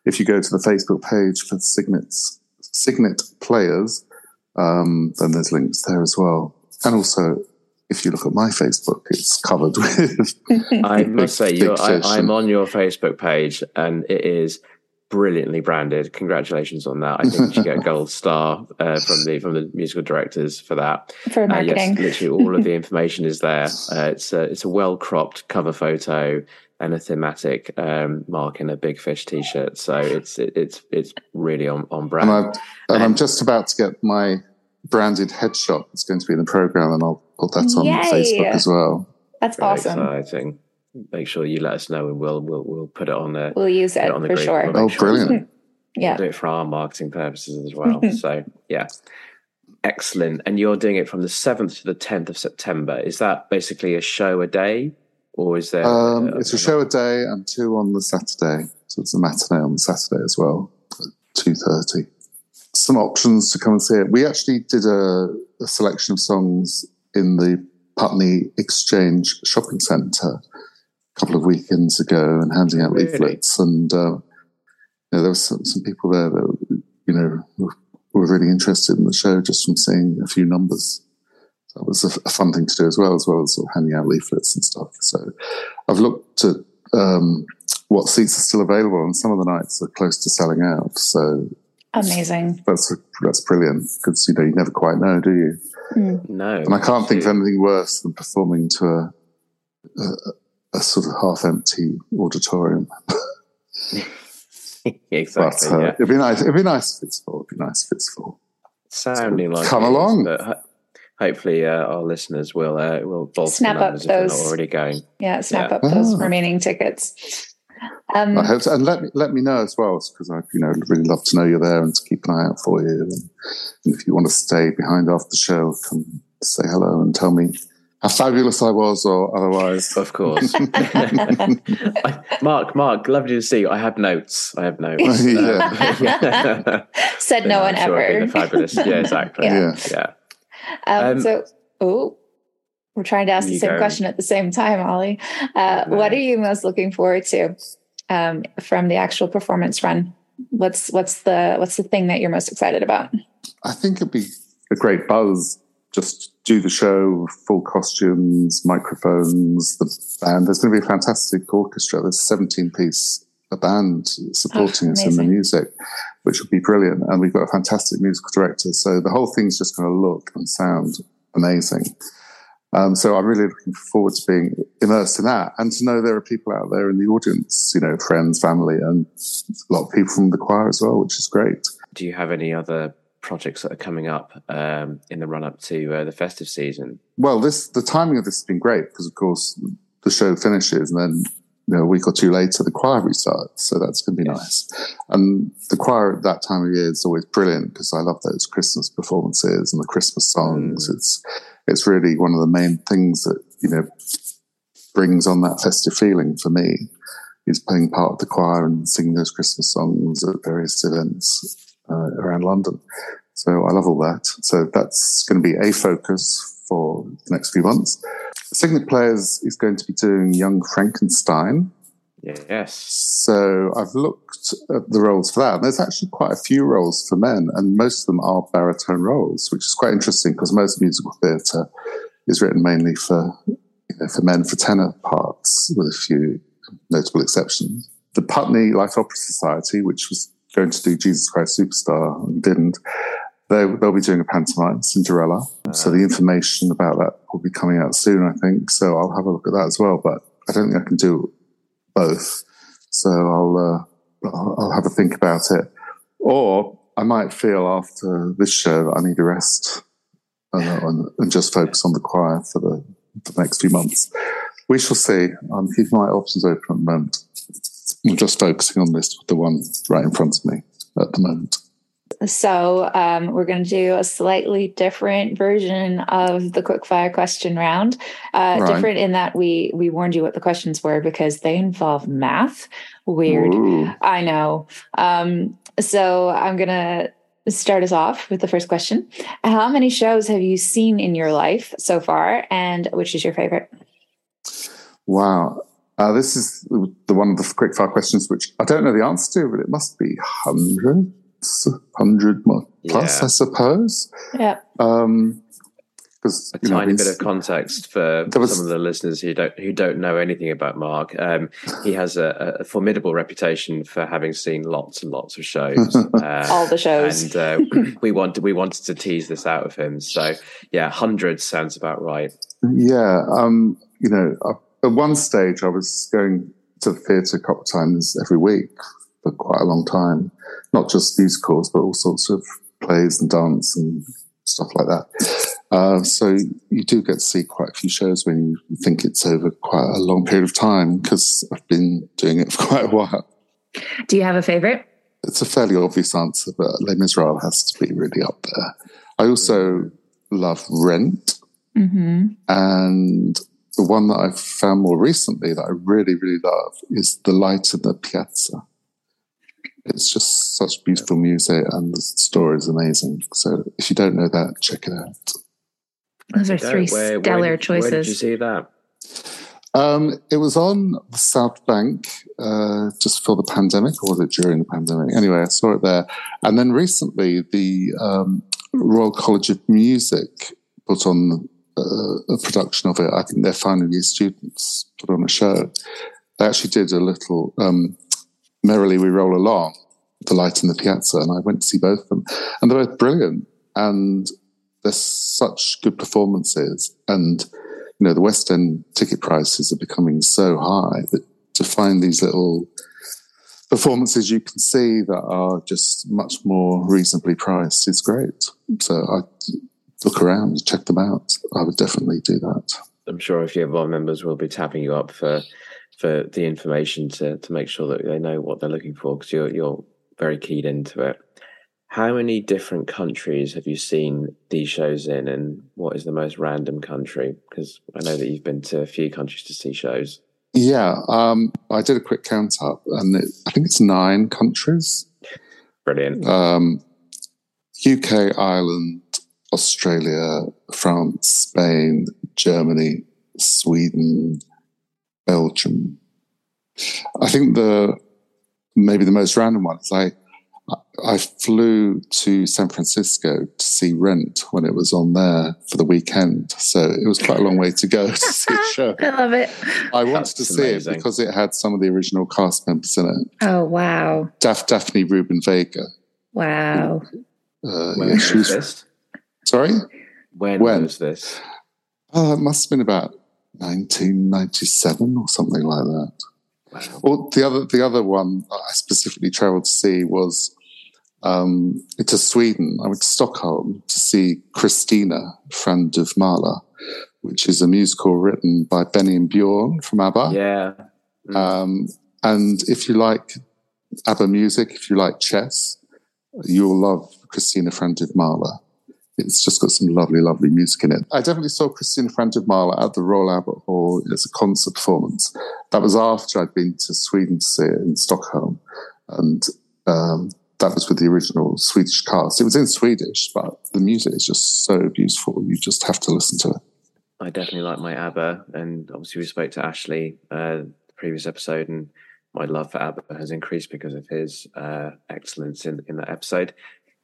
if you go to the Facebook page for the Signets Signet Players, um, then there's links there as well, and also if you look at my Facebook, it's covered with. I must say, I, am on your Facebook page, and it is brilliantly branded. Congratulations on that! I think you get a gold star uh, from the from the musical directors for that. For marketing, uh, yes, literally all of the information is there. Uh, it's a it's a well cropped cover photo and a thematic um, mark in a big fish t-shirt. So it's it, it's it's really on on brand. And, and I'm just about to get my branded headshot. It's going to be in the program, and I'll put that on Yay. Facebook as well. That's Very awesome. Exciting. Make sure you let us know, and we'll we'll we'll put it on there. We'll use it, it on the for group. sure. We'll oh, sure brilliant! yeah, we'll do it for our marketing purposes as well. so yeah, excellent. And you're doing it from the seventh to the tenth of September. Is that basically a show a day, or is there? Um, it's a show a day and two on the Saturday. So it's a matinee on the Saturday as well, two thirty some options to come and see it. We actually did a, a selection of songs in the Putney Exchange Shopping Centre a couple of weekends ago and handing out really? leaflets. And uh, you know, there were some, some, people there that you know were, really interested in the show just from seeing a few numbers. that was a, a, fun thing to do as well, as well as sort of handing out leaflets and stuff. So I've looked at um, what seats are still available, and some of the nights are close to selling out. So Amazing. That's that's brilliant because you know you never quite know, do you? Mm. No. And I can't think of anything worse than performing to a a, a sort of half empty auditorium. exactly. But, uh, yeah. It'd be nice. It'd be nice if it's full. It'd be nice if it's full. Sounding like come along. But hopefully, uh, our listeners will uh, will bolster snap up those already going. Yeah, snap yeah. up those ah. remaining tickets. Um, I hope so. And let me let me know as well, because I you know really love to know you're there and to keep an eye out for you. And, and if you want to stay behind after the show, come say hello and tell me how fabulous I was, or otherwise. Of course. Mark, Mark, lovely to see you. I have notes. I have notes. yeah. Said no one sure ever. Fabulous. Yeah, exactly. yeah. Yeah. Um, um, so, oh, we're trying to ask the same go. question at the same time, Ollie. Uh, What are you most looking forward to um, from the actual performance run? What's what's the what's the thing that you're most excited about? I think it'd be a great buzz. Just do the show, full costumes, microphones, the band. There's going to be a fantastic orchestra. There's a 17 piece a band supporting oh, us in the music, which would be brilliant. And we've got a fantastic musical director. So the whole thing's just going to look and sound amazing. Um, so I'm really looking forward to being immersed in that and to know there are people out there in the audience, you know, friends, family, and a lot of people from the choir as well, which is great. Do you have any other projects that are coming up um, in the run up to uh, the festive season? Well, this the timing of this has been great because, of course, the show finishes and then you know, a week or two later the choir restarts, so that's going to be yes. nice. And the choir at that time of year is always brilliant because I love those Christmas performances and the Christmas songs. Mm. It's it's really one of the main things that you know brings on that festive feeling for me is playing part of the choir and singing those Christmas songs at various events uh, around London. So I love all that. So that's going to be a focus for the next few months. Cygnet Players is going to be doing Young Frankenstein. Yes. So I've looked at the roles for that. And there's actually quite a few roles for men, and most of them are baritone roles, which is quite interesting because most musical theatre is written mainly for you know, for men for tenor parts, with a few notable exceptions. The Putney Light Opera Society, which was going to do Jesus Christ Superstar and didn't, they, will be doing a pantomime, Cinderella. Uh, so the information about that will be coming out soon, I think. So I'll have a look at that as well. But I don't think I can do both. So I'll, uh, I'll have a think about it. Or I might feel after this show that I need a rest and, and just focus on the choir for the, the next few months. We shall see. I'm keeping my options open at the moment. I'm just focusing on this, the one right in front of me at the moment. So um, we're going to do a slightly different version of the quickfire question round. Uh, right. Different in that we we warned you what the questions were because they involve math. Weird, Ooh. I know. Um, so I'm going to start us off with the first question. How many shows have you seen in your life so far, and which is your favorite? Wow. Uh, this is the one of the quick fire questions, which I don't know the answer to, but it must be hundreds hundred plus, yeah. I suppose. Yeah. Um, a tiny know, bit of context for was, some of the listeners who don't who don't know anything about Mark. Um, he has a, a, formidable reputation for having seen lots and lots of shows, uh, all the shows, and uh, we wanted we wanted to tease this out of him. So yeah, hundreds sounds about right. Yeah, um, you know, uh, at one stage I was going to the theatre a couple of times every week for quite a long time, not just musicals, but all sorts of plays and dance and stuff like that. Uh, so you do get to see quite a few shows when you think it's over quite a long period of time because I've been doing it for quite a while. Do you have a favorite? It's a fairly obvious answer, but Les Miserables has to be really up there. I also love Rent. Mm-hmm. And the one that I've found more recently that I really, really love is The Light in the Piazza it's just such beautiful music and the story is amazing. So if you don't know that, check it out. Those are three where, stellar where, choices. Where did you see that? Um, it was on the South Bank uh, just for the pandemic, or was it during the pandemic? Anyway, I saw it there. And then recently, the um, Royal College of Music put on uh, a production of it. I think their final year students put on a show. They actually did a little um, Merrily We Roll Along, The Light in the Piazza, and I went to see both of them. And they're both brilliant. And they're such good performances. And, you know, the West End ticket prices are becoming so high that to find these little performances you can see that are just much more reasonably priced is great. So I look around, check them out. I would definitely do that. I'm sure a few of our members will be tapping you up for for the information to to make sure that they know what they're looking for because you're you're very keyed into it. How many different countries have you seen these shows in, and what is the most random country? Because I know that you've been to a few countries to see shows. Yeah, um, I did a quick count up, and it, I think it's nine countries. Brilliant. Um, UK, Ireland, Australia, France, Spain, Germany, Sweden, Belgium. I think the maybe the most random one is I I flew to San Francisco to see Rent when it was on there for the weekend. So it was quite a long way to go to see a show. I love it. I wanted That's to see amazing. it because it had some of the original cast members in it. Oh wow! Daph- Daphne Rubin Vega. Wow. Uh, when yeah, she was, this? Sorry. When, when was this? Uh, it must have been about 1997 or something like that. Wow. Well, the other the other one I specifically travelled to see was um, to Sweden. I went to Stockholm to see Christina, Friend of Mahler, which is a musical written by Benny and Bjorn from ABBA. Yeah. Mm. Um, and if you like ABBA music, if you like chess, you'll love Kristina från Duvemåla. It's just got some lovely, lovely music in it. I definitely saw Christina Mahler at the Royal Albert Hall as a concert performance. That was after I'd been to Sweden to see it in Stockholm. And um, that was with the original Swedish cast. It was in Swedish, but the music is just so beautiful. You just have to listen to it. I definitely like my ABBA, and obviously we spoke to Ashley uh, the previous episode, and my love for ABBA has increased because of his uh, excellence in in that episode.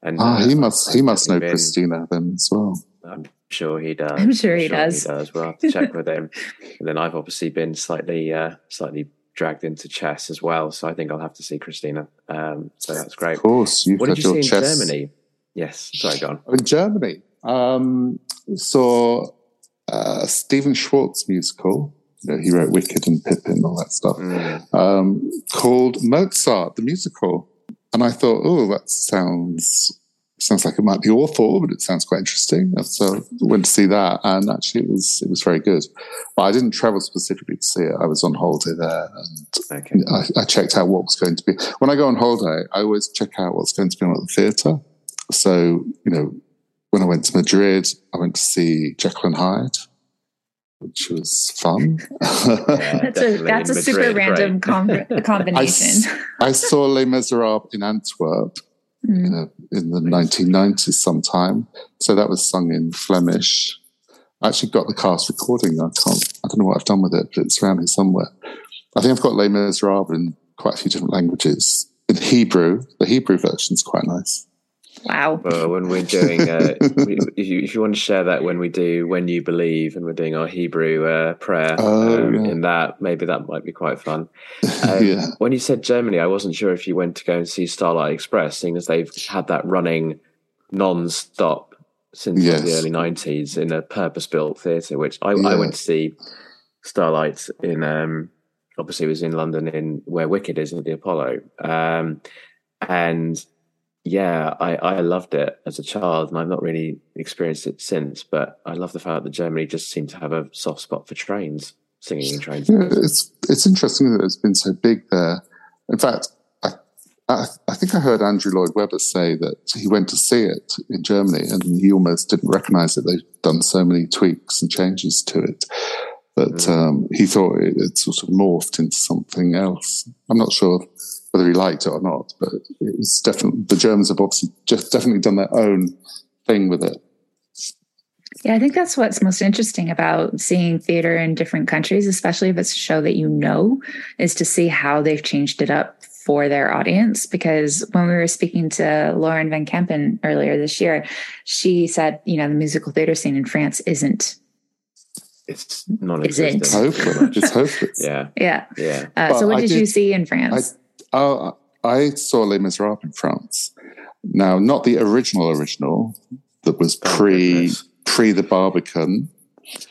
And ah, he must he must know been, Christina then as well. I'm sure he does. I'm sure, I'm he, sure does. he does. We'll have to check with him. And then I've obviously been slightly uh, slightly dragged into chess as well. So I think I'll have to see Christina. Um, so that's great. Of course, you've what did you see in chess. Germany? Yes, sorry, go on. In Germany, um, saw uh, Stephen Schwartz musical. You know, he wrote Wicked and Pippin, all that stuff. Mm. Um, called Mozart the musical, and I thought, oh, that sounds sounds like it might be awful, but it sounds quite interesting. So I went to see that, and actually it was it was very good. But I didn't travel specifically to see it. I was on holiday there, and okay. I, I, checked out what was going to be. When I go on holiday, I always check out what's going to be on at the theatre. So you know, when I went to Madrid, I went to see Jekyll and Hyde. Which was fun. yeah, that's a that's a Madrid, super random com- combination. I, I saw Les Miserables in Antwerp, mm. in, a, in the 1990s sometime. So that was sung in Flemish. I actually got the cast recording. I can't, I don't know what I've done with it, but it's around here somewhere. I think I've got Les Miserables in quite a few different languages. In Hebrew, the Hebrew version is quite nice. Wow. Well, when we're doing, uh, if, you, if you want to share that when we do When You Believe and we're doing our Hebrew uh, prayer oh, um, yeah. in that, maybe that might be quite fun. Um, yeah. When you said Germany, I wasn't sure if you went to go and see Starlight Express, seeing as they've had that running non stop since yes. the early 90s in a purpose built theatre, which I, yeah. I, went to see Starlight in, um, obviously, it was in London, in where Wicked is at the Apollo. Um, and yeah, I, I loved it as a child, and I've not really experienced it since. But I love the fact that Germany just seemed to have a soft spot for trains, singing in trains. Yeah, it's it's interesting that it's been so big there. In fact, I, I, I think I heard Andrew Lloyd Webber say that he went to see it in Germany, and he almost didn't recognise it. They've done so many tweaks and changes to it that mm. um, he thought it, it sort of morphed into something else. I'm not sure whether he liked it or not. But it was definitely the Germans have obviously just definitely done their own thing with it. Yeah, I think that's what's most interesting about seeing theater in different countries, especially if it's a show that you know, is to see how they've changed it up for their audience. Because when we were speaking to Lauren Van Kempen earlier this year, she said, you know, the musical theater scene in France isn't it's non-existent. It's hopeless. It's hopeless. yeah, yeah, yeah. Uh, so, what did, did, you see in France? Uh, I saw Les Miserables in France. Now, not the original original that was pre oh, pre the Barbican,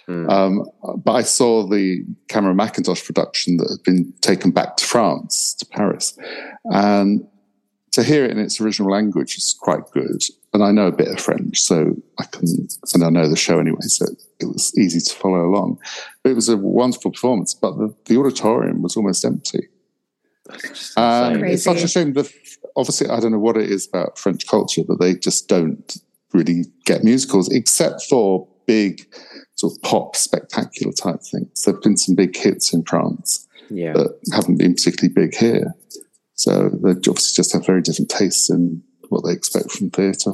mm. um, but I saw the Cameron Mackintosh production that had been taken back to France, to Paris, and to hear it in its original language is quite good. And I know a bit of French, so I can, and I know the show anyway, so it was easy to follow along. It was a wonderful performance, but the, the auditorium was almost empty. Um, it's such a shame that obviously I don't know what it is about French culture, but they just don't really get musicals except for big sort of pop spectacular type things. There've been some big hits in France yeah. that haven't been particularly big here. So they obviously just have very different tastes in what they expect from theatre.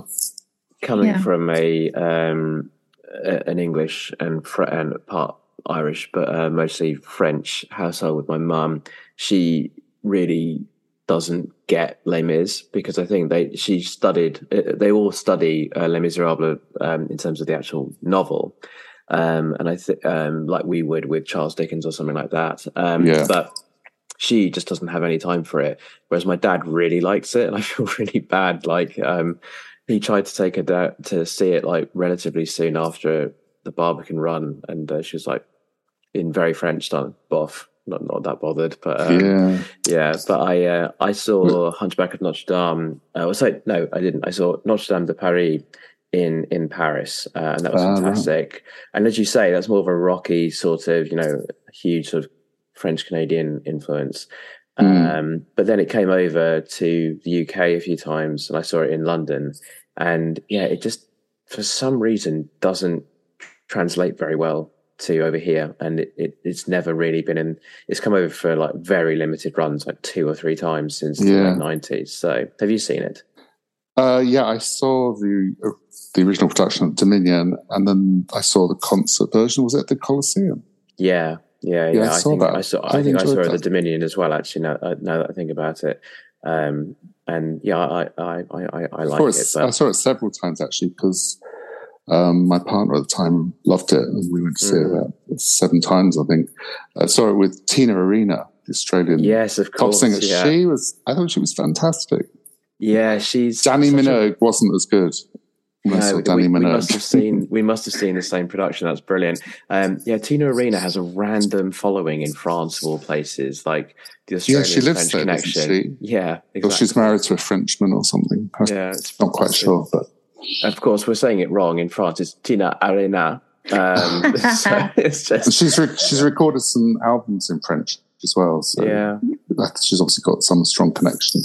Coming yeah. from a um, an English and, fr- and part Irish, but uh, mostly French household with my mum, she really doesn't get Les Mis because I think they she studied uh, they all study uh, Les Miserables um, in terms of the actual novel, um, and I think um, like we would with Charles Dickens or something like that. Um, yeah. But she just doesn't have any time for it. Whereas my dad really likes it, and I feel really bad. Like um, he tried to take her da- to see it like relatively soon after the Barbican run, and uh, she was like in very French time, boff not not that bothered. But um, yeah, yeah. But I uh, I saw Hunchback of Notre Dame. Uh, well, sorry, no, I didn't. I saw Notre Dame de Paris in in Paris, uh, and that was fantastic. And as you say, that's more of a rocky sort of you know huge sort of French Canadian influence. Mm. Um, but then it came over to the UK a few times, and I saw it in London. And yeah, it just for some reason doesn't translate very well to over here, and it, it, it's never really been in. It's come over for like very limited runs, like two or three times since the Yeah. late nineties. So, have you seen it? Uh, yeah, I saw the uh, the original production at Dominion, and then I saw the concert version. Was it at the Coliseum? Yeah, yeah, yeah. Yeah, I I, saw think that. I saw. I I think I saw it at the. Dominion as well. Actually, now, uh, now that I think about it, um, and yeah, I I I, I, like it. it, I saw it several times actually because um, my partner at the time loved it, and we went to see it Mm. about seven times. I think I saw it with Tina Arena, the Australian yes, of pop course. singer. Yeah, She was. I thought she was fantastic. yeah. She's Dannii such a- Minogue wasn't as good. When No, we, Dannii we Minogue. must have seen we must have seen the same production. That's brilliant. Um, yeah, Tina Arena has a random following in France of all places, like the Yeah, she lives French there, doesn't connection. she? Yeah, Well, she's married to a Frenchman or something. I'm Yeah, it's, not quite sure, but of course we're saying it wrong in France. It's Tina Arena. Um, so it's just she's re- she's recorded some albums in French as well. So yeah. she's obviously got some strong connection.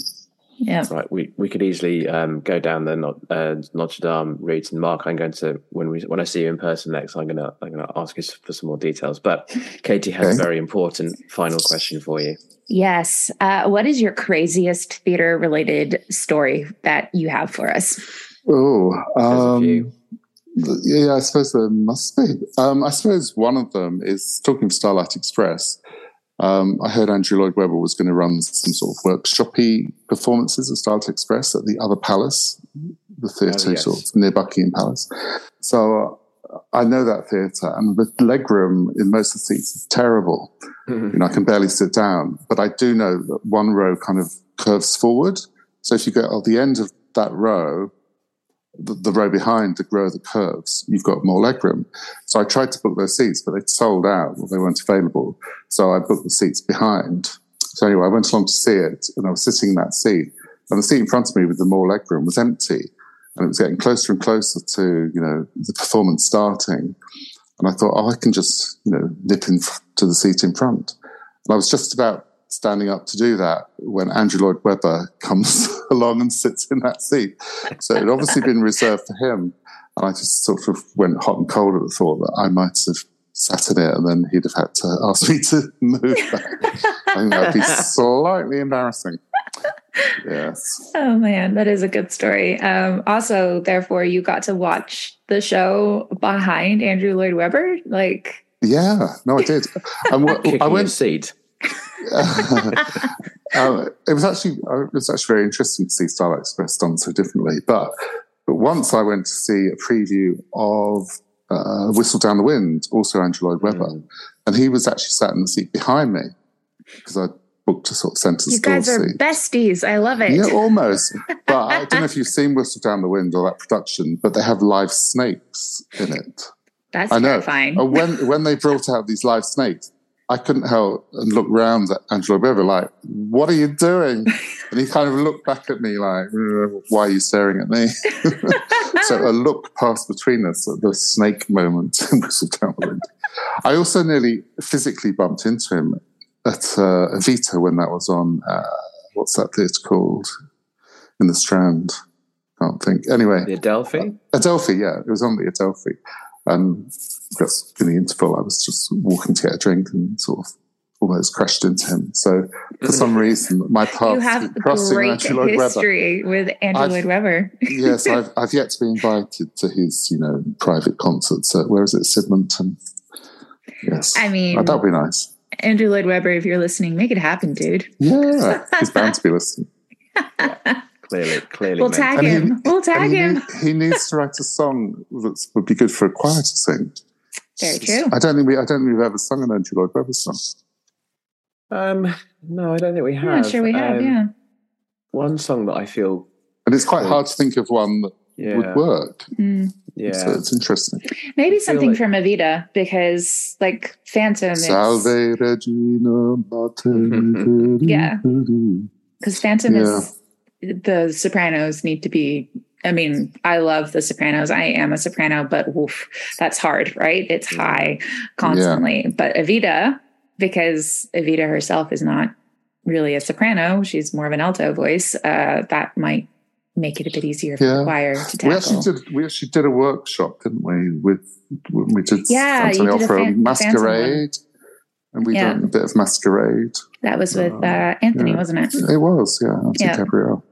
Yeah. Right, we, we could easily um, go down the Not- uh, Notre Dame route, and Mark, I'm going to when we when I see you in person next, I'm gonna I'm gonna ask you for some more details. But Katie has a very important final question for you. Yes. Uh, what is your craziest theater related story that you have for us? Oh, There's a um, few. yeah, I suppose there must be. Um, I suppose one of them is talking of Starlight Express. Um, I heard Andrew Lloyd Webber was going to run some sort of workshopy performances of Starlight Express at the Other Palace, the theatre Oh, yes. sort of near Buckingham Palace. So uh, I know that theatre, and the legroom in most of the seats is terrible. You know, I can barely sit down, but I do know that one row kind of curves forward. So if you get at the end of that row, the, the row behind the row the curves, you've got more legroom. So I tried to book those seats, but they'd sold out or they weren't available. So I booked the seats behind. So anyway, I went along to see it and I was sitting in that seat and the seat in front of me with the more legroom was empty and it was getting closer and closer to, you know, the performance starting. And I thought, oh, I can just, you know, nip in to the seat in front. And I was just about standing up to do that when Andrew Lloyd Webber comes along and sits in that seat. So it obviously been reserved for him. And I just sort of went hot and cold at the thought that I might have sat in it and then he'd have had to ask me to move back. I think that would be slightly embarrassing. Yes. Oh man, that is a good story. Um, also, therefore, you got to watch the show behind Andrew Lloyd Webber. Like, Yeah, no, I did. And what, Kicking I went. seat. Uh, it was actually uh, it was actually very interesting to see Starlight Express done so differently. But but once I went to see a preview of uh, Whistle Down the Wind, also Andrew Lloyd Webber, Mm. and he was actually sat in the seat behind me because I booked a sort of centre you guys are seat. besties. I love it. Yeah, almost. But I don't know if you've seen Whistle Down the Wind or that production, but they have live snakes in it. That's I know. terrifying. And when when they brought out these live snakes, I couldn't help and look round at Andrew Lloyd Webber like, "What are you doing?" And he kind of looked back at me like, "Uh, "Why are you staring at me?" so a look passed between us at the snake moment in Whistle Down. I also nearly physically bumped into him at uh, Evita when that was on. Uh, what's that theatre called in the Strand? Can't think. Anyway, The Adelphi? Adelphi, yeah, it was on the Adelphi. And just in the interval, I was just walking to get a drink and sort of almost crashed into him. So for some mm. reason, my path you have crossing great Andrew Lloyd Webber. history with Andrew I've- Lloyd Webber. yes, I've, I've yet to be invited to his, you know, private concerts. At, where is it, Sydmonton? Yes, I mean, Oh, that'd be nice. Andrew Lloyd Webber, if you're listening, make it happen, dude. Yeah, he's bound to be listening. Clearly, clearly. We'll meant. tag And he- him. we'll tag he, him. need- he needs to write a song that would be good for a choir to sing. Very true. I don't think we. I don't think we've ever sung an Andrew Lloyd Webber song. Um, no, I don't think we have. I'm not sure we have. Um, yeah. One song that I feel, And it's quite hard to think of one that yeah, would work. Mm. yeah. So it's interesting. Maybe something like- from Evita because, like, Phantom is Salve Regina Mater. Yeah. because Phantom Yeah. is the Sopranos need to be. I mean, I love the Sopranos. I am a soprano, but oof, that's hard, right? It's high constantly. But Evita, because Evita herself is not really a soprano, she's more of an alto voice. Uh, that might make it a bit easier for Yeah. the choir to We actually tackle. did. We actually did a workshop, didn't we? With we did Yeah, you Antonio did a fan- masquerade, and we Yeah. done a bit of masquerade. That was with Uh, uh, Anthony, yeah. wasn't it? It was, yeah, Anthony Yeah. Gabriel.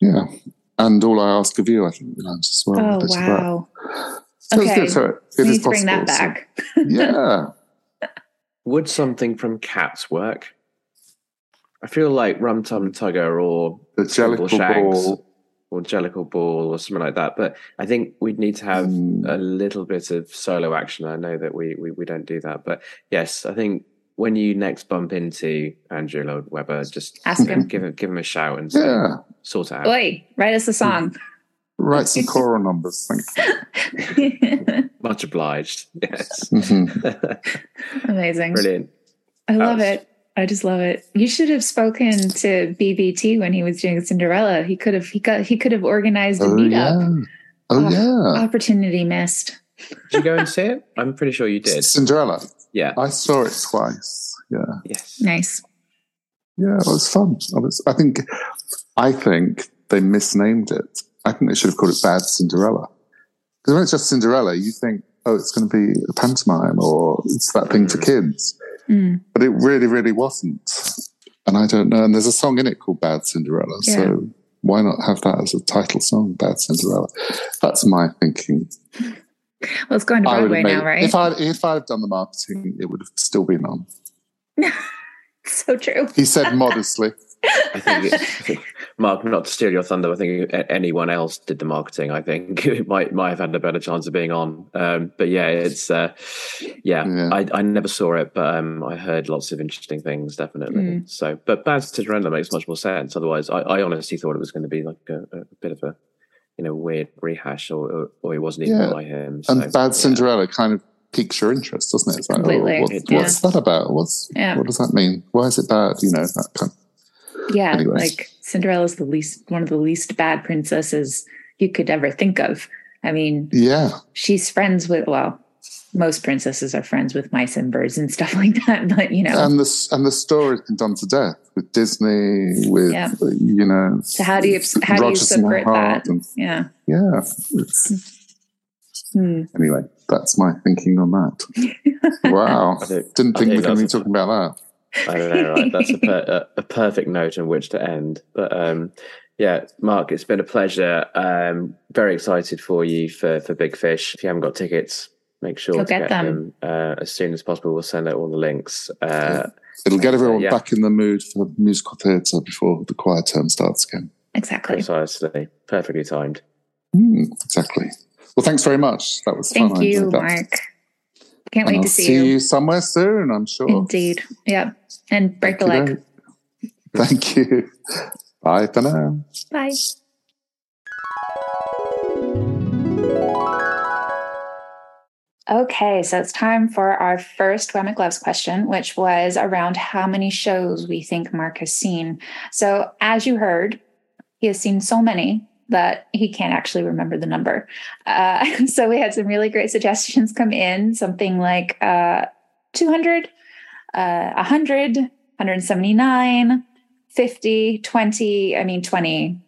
Yeah, and all I ask of you, I think we learned as well. Oh bit of that. wow! So it's Okay. good. So it We is need to bring that back. so- yeah, Would something from Cats work? I feel like Rum Tum Tugger or the Jellicle Shags Ball. or Jellicle Ball or something like that. But I think we'd need to have Mm. a little bit of solo action. I know that we, we, we don't do that. But yes, I think when you next bump into Andrew Lloyd Webber, just Ask him. give him give him a shout and say, Yeah, sort it out. Oi, write us a song. write some choral numbers. Thank Much obliged. Yes. you. Mhm. Amazing. Brilliant. I love was- it. I just love it. You should have spoken to BBT when he was doing Cinderella. He could have he got he could have organized a Oh meetup. yeah. Oh Oh, yeah. Opportunity missed. Did you go and see it? I'm pretty sure you did. Cinderella. Yeah. I saw it twice. Yeah. Yes. Nice. Yeah, it was fun. I was. I think. I think they misnamed it. I think they should have called it Bad Cinderella. Because when it's just Cinderella, you think, oh, it's going to be a pantomime or it's that thing for kids. Mm. But it really, really wasn't. And I don't know. And there's a song in it called Bad Cinderella. Yeah. So why not have that as a title song, Bad Cinderella? That's my thinking. Well, it's going to I would Broadway have now, made, right? If I if I'd done the marketing, it would have still been on. so true. He said modestly. I think, I think, Mark, not to steal your thunder, I think anyone else did the marketing. I think it might might have had a better chance of being on. Um, but yeah, it's uh, yeah. Yeah. I, I never saw it, but um, I heard lots of interesting things. Definitely. Mm. So, but Bad Cinderella makes much more sense. Otherwise, I, I honestly thought it was going to be like a, a bit of a you know weird rehash, or or, or it wasn't even Yeah. by him. So, And Bad yeah. Cinderella kind of piques your interest, doesn't it? It's like, oh, Completely. oh, what, It what's that about? What's Yeah. what does that mean? Why is it bad? You know, that kind. Yeah, Anyway. like Cinderella's the least one of the least bad princesses you could ever think of. I mean, Yeah, she's friends with well, most princesses are friends with mice and birds and stuff like that. But you know, and the and the story's been done to death with Disney, with Yeah. you know. so how do you how do you Rodgers subvert that? And- Yeah. yeah. It's, Hmm. anyway, that's my thinking on that. Wow, think- didn't I think we think were going to be talking about that. I don't know, right? That's a, per, a, a perfect note on which to end. But um, yeah, Mark, it's been a pleasure. Um, very excited for you for for Big Fish. If you haven't got tickets, make sure Go to get get, them. them, uh, as soon as possible. We'll send out all the links. Uh, It'll get everyone yeah. back in the mood for musical theatre before the choir term starts again. Exactly. precisely, perfectly timed. Hmm, exactly. Well, thanks very much. That was fun. Thank you. Mark. Can't And wait I'll to see, you. somewhere soon, I'm sure. Indeed. Yeah. And break a leg. you. Thank you. Bye for now. Bye. Okay, so it's time for our first WEMC Loves question, which was around how many shows we think Mark has seen. So, as you heard, he has seen so many that he can't actually remember the number. Uh, so, we had some really great suggestions come in something like uh, 200, uh, 100, 179, 50, 20. I mean, 20.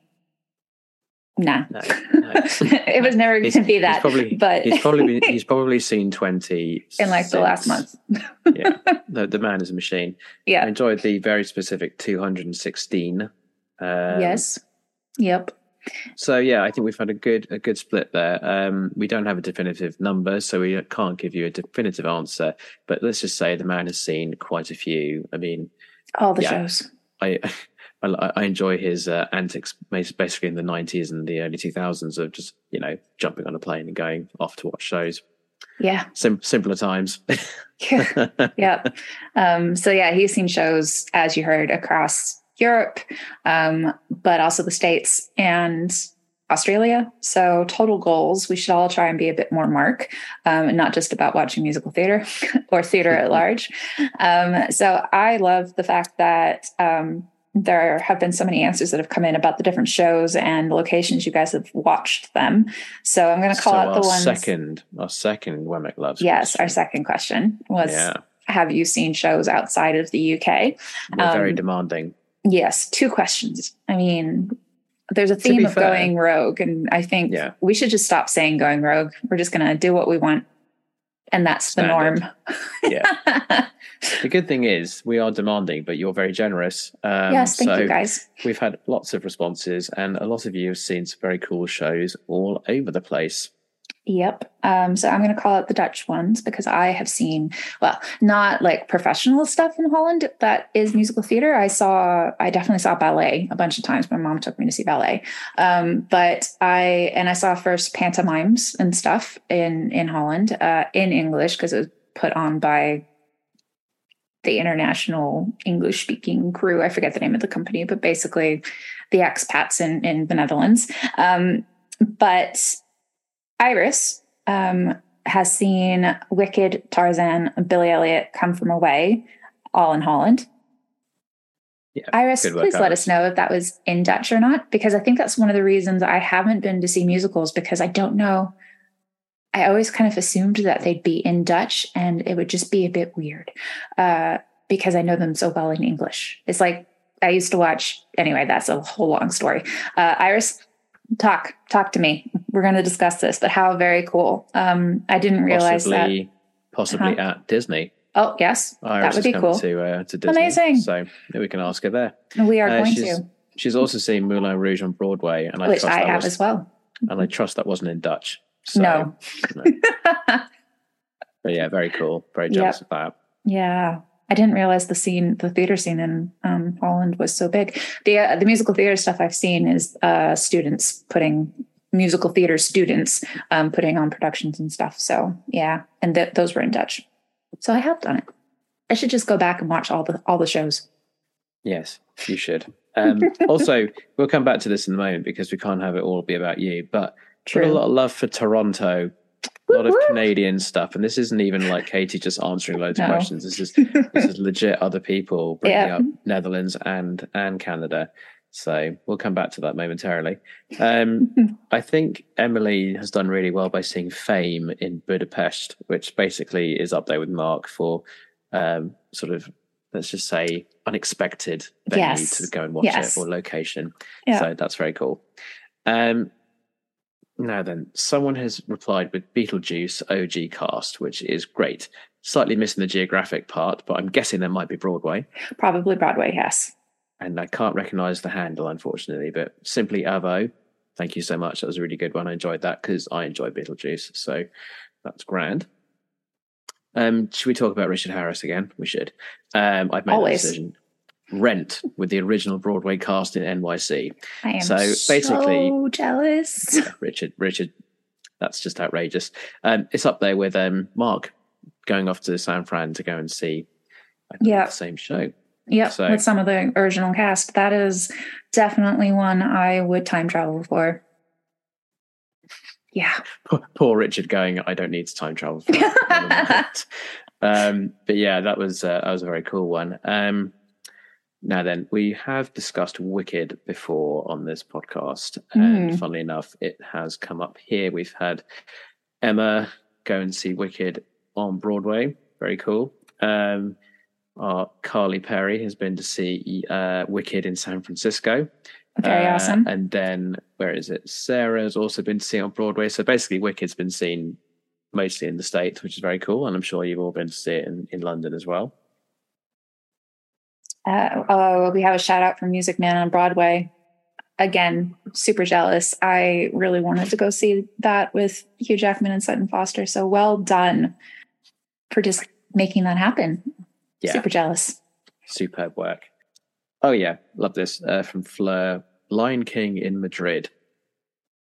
Nah. No, no. it was never going to be he's that. probably- but He's probably been, he's probably seen twenty in like the last since- month. yeah, the, the man is a machine. Yeah, I enjoyed the very specific two hundred and sixteen. Um, yes. Yep. So yeah, I think we've had a good a good split there. Um, we don't have a definitive number, so we can't give you a definitive answer. But let's just say the man has seen quite a few. I mean, All the Yeah. shows. I I, I enjoy his uh, antics, basically in the nineties and the early two thousands of just you know jumping on a plane and going off to watch shows. Yeah. Sim- simpler times. Yeah. yep. Um, so yeah, he's seen shows, as you heard, across Europe, um, but also the States and Australia. So total goals, we should all try and be a bit more Mark, um, and not just about watching musical theater or theater at large. Um, so I love the fact that um, there have been so many answers that have come in about the different shows and locations you guys have watched them. So I'm going to call So out the ones. second, our second WEMC loves. Yes, our second question was Yeah, Have you seen shows outside of the UK? we're very Um, demanding. Yes, two questions. I mean, there's a theme of fair- going rogue, and I think Yeah. we should just stop saying going rogue. We're just gonna do what we want, and that's the norm. Yeah. the good thing is we are demanding, but you're very generous. Um, yes, thank so you guys. we've had lots of responses, and a lot of you have seen some very cool shows all over the place. Yep. Um, so I'm going to call out the Dutch ones because I have seen, well, not like professional stuff in Holland that is musical theater. I saw, I definitely saw ballet a bunch of times. My mom took me to see ballet. Um, but I, and I saw first pantomimes and stuff in, in Holland, uh, in English because it was put on by the international English speaking crew. I forget the name of the company, but basically the expats in, in the Netherlands. Um, but Iris um, has seen Wicked, Tarzan, Billy Elliot, Come From Away, all in Holland. Yeah, Iris, please let us know if that was in Dutch or not, because I think that's one of the reasons I haven't been to see musicals because I don't know. I always kind of assumed that they'd be in Dutch and it would just be a bit weird uh, because I know them so well in English. It's like I used to watch, anyway, that's a whole long story. Uh, Iris, talk, talk to me. We're going to discuss this, but how very cool. Um, I didn't realize that. possibly, possibly at Disney. Oh, yes, Iris that would be cool. to uh, to Disney. Amazing. So we can ask her there. We are Uh, going she's, to, She's also seen Moulin Rouge on Broadway, and I which trust I that have was, as well. and I trust that wasn't in Dutch. So, No. no. But yeah, very cool. Very jealous of that. Yeah. I didn't realize the scene, the theater scene in um, Holland was so big. The uh, the musical theater stuff I've seen is uh, students putting musical theater students um, putting on productions and stuff. So yeah, and th- those were in Dutch. So I have done it. I should just go back and watch all the all the shows. Yes, you should. Um, also, we'll come back to this in a moment because we can't have it all be about you. But put a lot of love for Toronto. A lot of. Canadian stuff, and this isn't even like Katie just answering loads of questions. This is this is legit other people bringing Yeah. up Netherlands and and Canada. So we'll come back to that momentarily. Um, I think Emily has done really well by seeing Fame in Budapest, which basically is up there with Mark for um, sort of let's just say unexpected venue Yes. to go and watch Yes. it or location. Yeah. So that's very cool. Um, now then, someone has replied with Beetlejuice OG cast, which is great. Slightly missing the geographic part, but I'm guessing there might be Broadway. Probably Broadway. Yes. And I can't recognize the handle, unfortunately, but simply Avo. Thank you so much. That was a really good one. I enjoyed that because I enjoy Beetlejuice. So that's grand. Um, should we talk about Richard Harris again? We should. Um, I've made Always. a decision. Rent with the original Broadway cast in NYC. I am So, so basically- jealous. Yeah, Richard, Richard, that's just outrageous. Um, it's up there with um, Mark going off to San Fran to go and see Yeah. the same show. Yep, So- with some of the original cast. That is definitely one I would time travel for. Yeah. Poor, poor Richard going. I don't need to time travel. For that. Um, but yeah, that was uh, that was a very cool one. Um, now then, we have discussed Wicked before on this podcast, and Mm. funnily enough, it has come up here. We've had Emma go and see Wicked on Broadway. Very cool. Um, our Carly Perry has been to see uh, Wicked in San Francisco. Very Uh, awesome. And then where is it? Sarah's also been to see on Broadway. So basically, Wicked's been seen mostly in the States, which is very cool. And I'm sure you've all been to see it in, in London as well. Uh, oh, we have a shout out from Music Man on Broadway. Again, super jealous. I really wanted to go see that with Hugh Jackman and Sutton Foster. So well done for just making that happen. Yeah. Super jealous. Superb work. Oh, yeah. Love this. Uh, from Fleur Lion King in Madrid.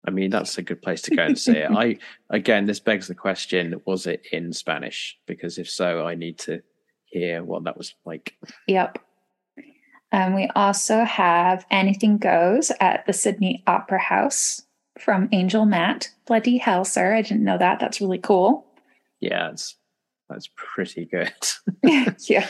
I mean, that's a good place to go and see it. I again, this begs the question: Was it in Spanish? Because if so, I need to hear what that was like. Yep. Um, we also have Anything Goes at the Sydney Opera House from Angel Matt. Bloody hell, sir. I didn't know that. That's really cool. Yeah, it's that's pretty good. yeah.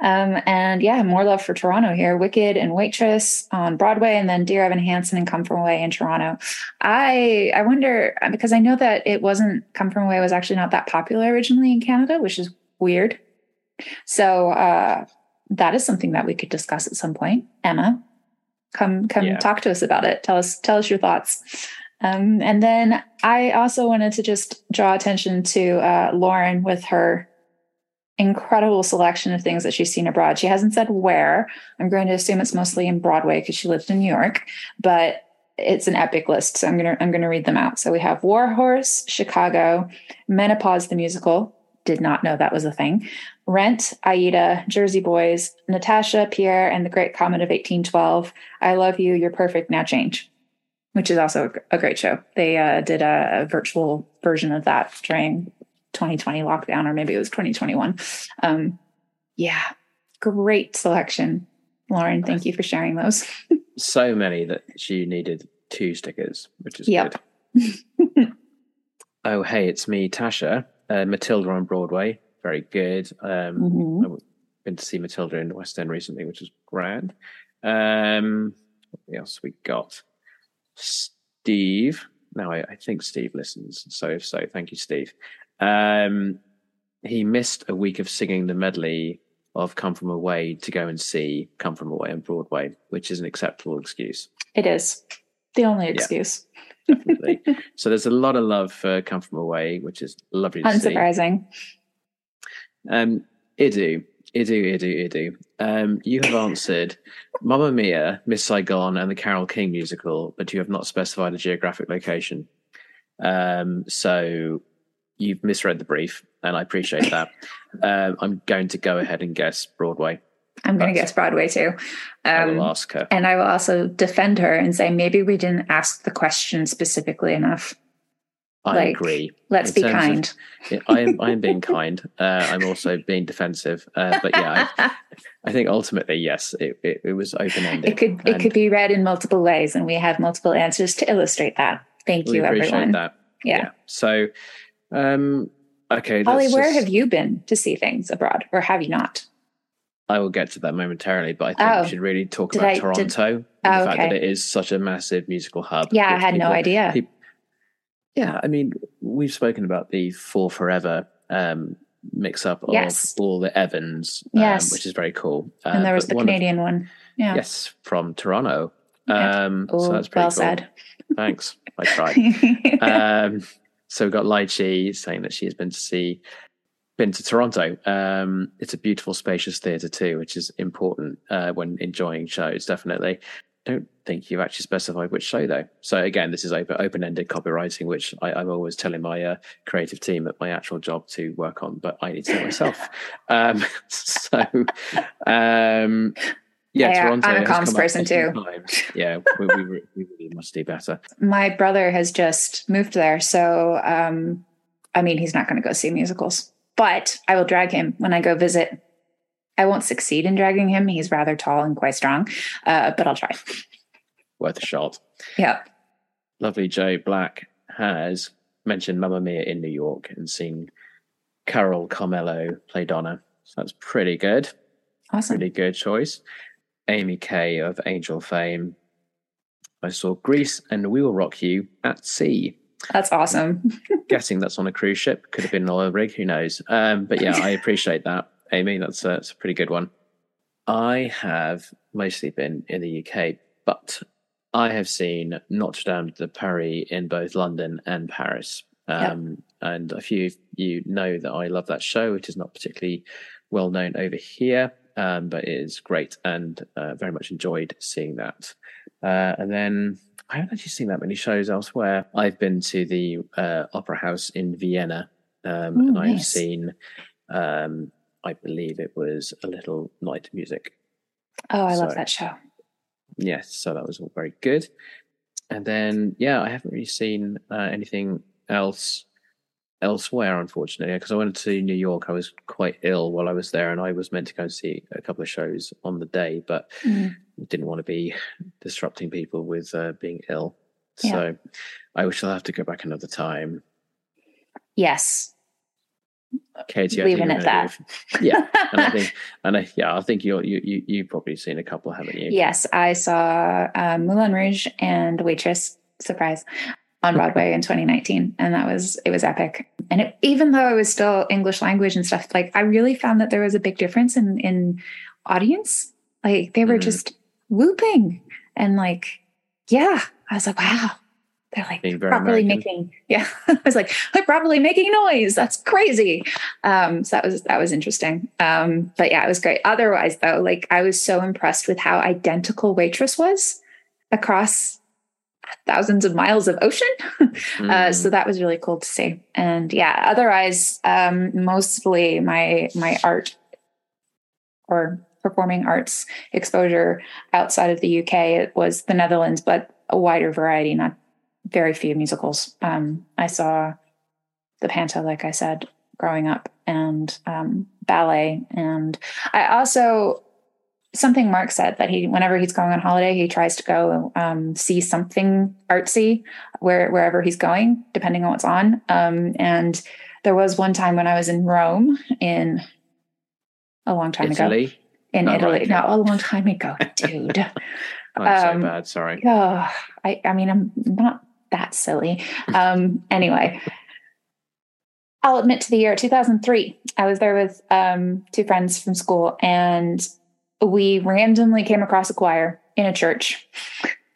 Um, and yeah, more love for Toronto here. Wicked and Waitress on Broadway, and then Dear Evan Hansen and Come From Away in Toronto. I I wonder because I know that it wasn't Come From Away was actually not that popular originally in Canada, which is weird. So uh, that is something that we could discuss at some point. Emma, come come Yeah. talk to us about it. Tell us tell us your thoughts. Um, and then I also wanted to just draw attention to uh, Lauren with her incredible selection of things that she's seen abroad. She hasn't said where. I'm going to assume it's mostly in Broadway because she lived in New York, but it's an epic list. So I'm gonna I'm gonna read them out. So we have War Horse, Chicago, Menopause the musical. Did not know that was a thing. Rent, Aida, Jersey Boys, Natasha, Pierre, and the Great Comet of 1812. I love you. You're perfect. Now change, which is also a great show. They uh, did a, a virtual version of that during 2020 lockdown, or maybe it was 2021. Um, yeah, great selection, Lauren. Thank you for sharing those. So many that she needed two stickers, which is Yep. good. oh, hey, it's me, Tasha. Uh, Matilda on Broadway. Very good. Um, Mhm. I've been to see Matilda in the West End recently, which was grand. Um, what else we got? Steve. Now, I, I think Steve listens. So, if so, thank you, Steve. Um, he missed a week of singing the medley of Come From Away to go and see Come From Away on Broadway, which is an acceptable excuse. It is the only excuse. Definitely. so, there's a lot of love for Come From Away, which is lovely to see. Um, Idu, Idu, Idu, Idu. Um, you have answered Mamma Mia, Miss Saigon, and the Carole King musical, but you have not specified a geographic location. Um, so you've misread the brief, and I appreciate that. um, I'm going to go ahead and guess Broadway. I'm going to guess Broadway too. I will Um, ask her. and I will also defend her and say maybe we didn't ask the question specifically enough. I like, agree. Let's be terms of- kind. Yeah, I am. I am being kind. Uh, I'm also being defensive. Uh, but yeah, I, I think ultimately, yes, it, it, it was open ended. it could it could be read in multiple ways, and we have multiple answers to illustrate that. Thank we you, everyone. that. Yeah. So, um, okay. Olly, where just- have you been to see things abroad, or have you not? I will get to that momentarily, but I think Oh. we should really talk about I- did- Toronto and Oh, the fact that it is such a massive musical hub. Yeah, I had no idea. peop- yeah, I mean, we've spoken about the For Forever um, mix up of Yes. all the Evans, um, Yes. which is very cool. Uh, and there was the one of- Canadian one. Yeah. yes, from Toronto. Um, Oh, so that's pretty well cool. said. Thanks. I tried. um, so we've got Lychee saying that she has been to see been to Toronto. Um, it's a beautiful, spacious theatre too, which is important uh, when enjoying shows. Definitely. Don't think you've actually specified which show though. So again, this is open open ended copywriting, which I, I'm always telling my uh, creative team at my actual job to work on, but I need to do myself. um, so um, yeah, Yeah, Toronto. I'm a comms person too. times. Yeah, we, we, we really must do better. My brother has just moved there, so um, I mean, he's not going to go see musicals, but I will drag him when I go visit. I won't succeed in dragging him. He's rather tall and quite strong, uh, but I'll try. Worth a shot. Yeah. lovely Joe Black has mentioned Mamma Mia in New York and seen Carol Carmello play Donna. So that's pretty good. Awesome. Pretty good choice. Amy Kay of Angel fame. I saw Grease and We Will Rock You at Sea. That's awesome. Guessing that's on a cruise ship. Could have been an oil rig. Who knows? Um, but yeah, I appreciate that, Amy. That's a, that's a pretty good one. I have mostly been in the UK, but I have seen Notre Dame de Paris in both London and Paris. Um, And a few of you know that I love that show. It is not particularly well known over here, um, but it is great and uh, very much enjoyed seeing that. Uh, and then I haven't actually seen that many shows elsewhere. I've been to the uh, Opera House in Vienna, um, Ooh, and I've nice. seen, um, I believe it was a little night music. Oh, I love that show. Yes, so that was all very good. And then, yeah, I haven't really seen uh, anything else elsewhere, unfortunately, because I went to New York. I was quite ill while I was there, and I was meant to go and see a couple of shows on the day, but Mm. didn't want to be disrupting people with uh, being ill. Yeah. So I shall have to go back another time. Yes. Katie, Leaving it that. yeah, and I think, and I, yeah, I think you're, you you you've probably seen a couple, haven't you? yes, I saw uh, Moulin Rouge and Waitress. Surprise on Broadway in 2019, and that was it was epic. And it, even though it was still English language and stuff, like I really found that there was a big difference in in audience. Like they were Mhm. just whooping And like, yeah, I was like, wow, they're like Being properly American. making, yeah. I was like, like properly making noise. That's crazy. Um, so that was that was interesting. Um, but yeah, it was great. Otherwise, though, like I was so impressed with how identical Waitress was across thousands of miles of ocean. uh, Mm. so that was really cool to see. And yeah, otherwise, um, mostly my my art or performing arts exposure outside of the UK it was the Netherlands, but a wider variety, not very few musicals. Um, I saw the Panto, like I said, growing up, and um, ballet, and I also something Mark said that he, whenever he's going on holiday, he tries to go um, see something artsy where wherever he's going, depending on what's on. Um, and there was one time when I was in Rome in a long time ago in Oh, Italy. right, No, a long time ago, dude. I'm Um, so bad. Sorry. oh, I, I mean, I'm not that silly. Um, anyway, I'll admit to the year 2003. I was there with um, two friends from school, and we randomly came across a choir in a church.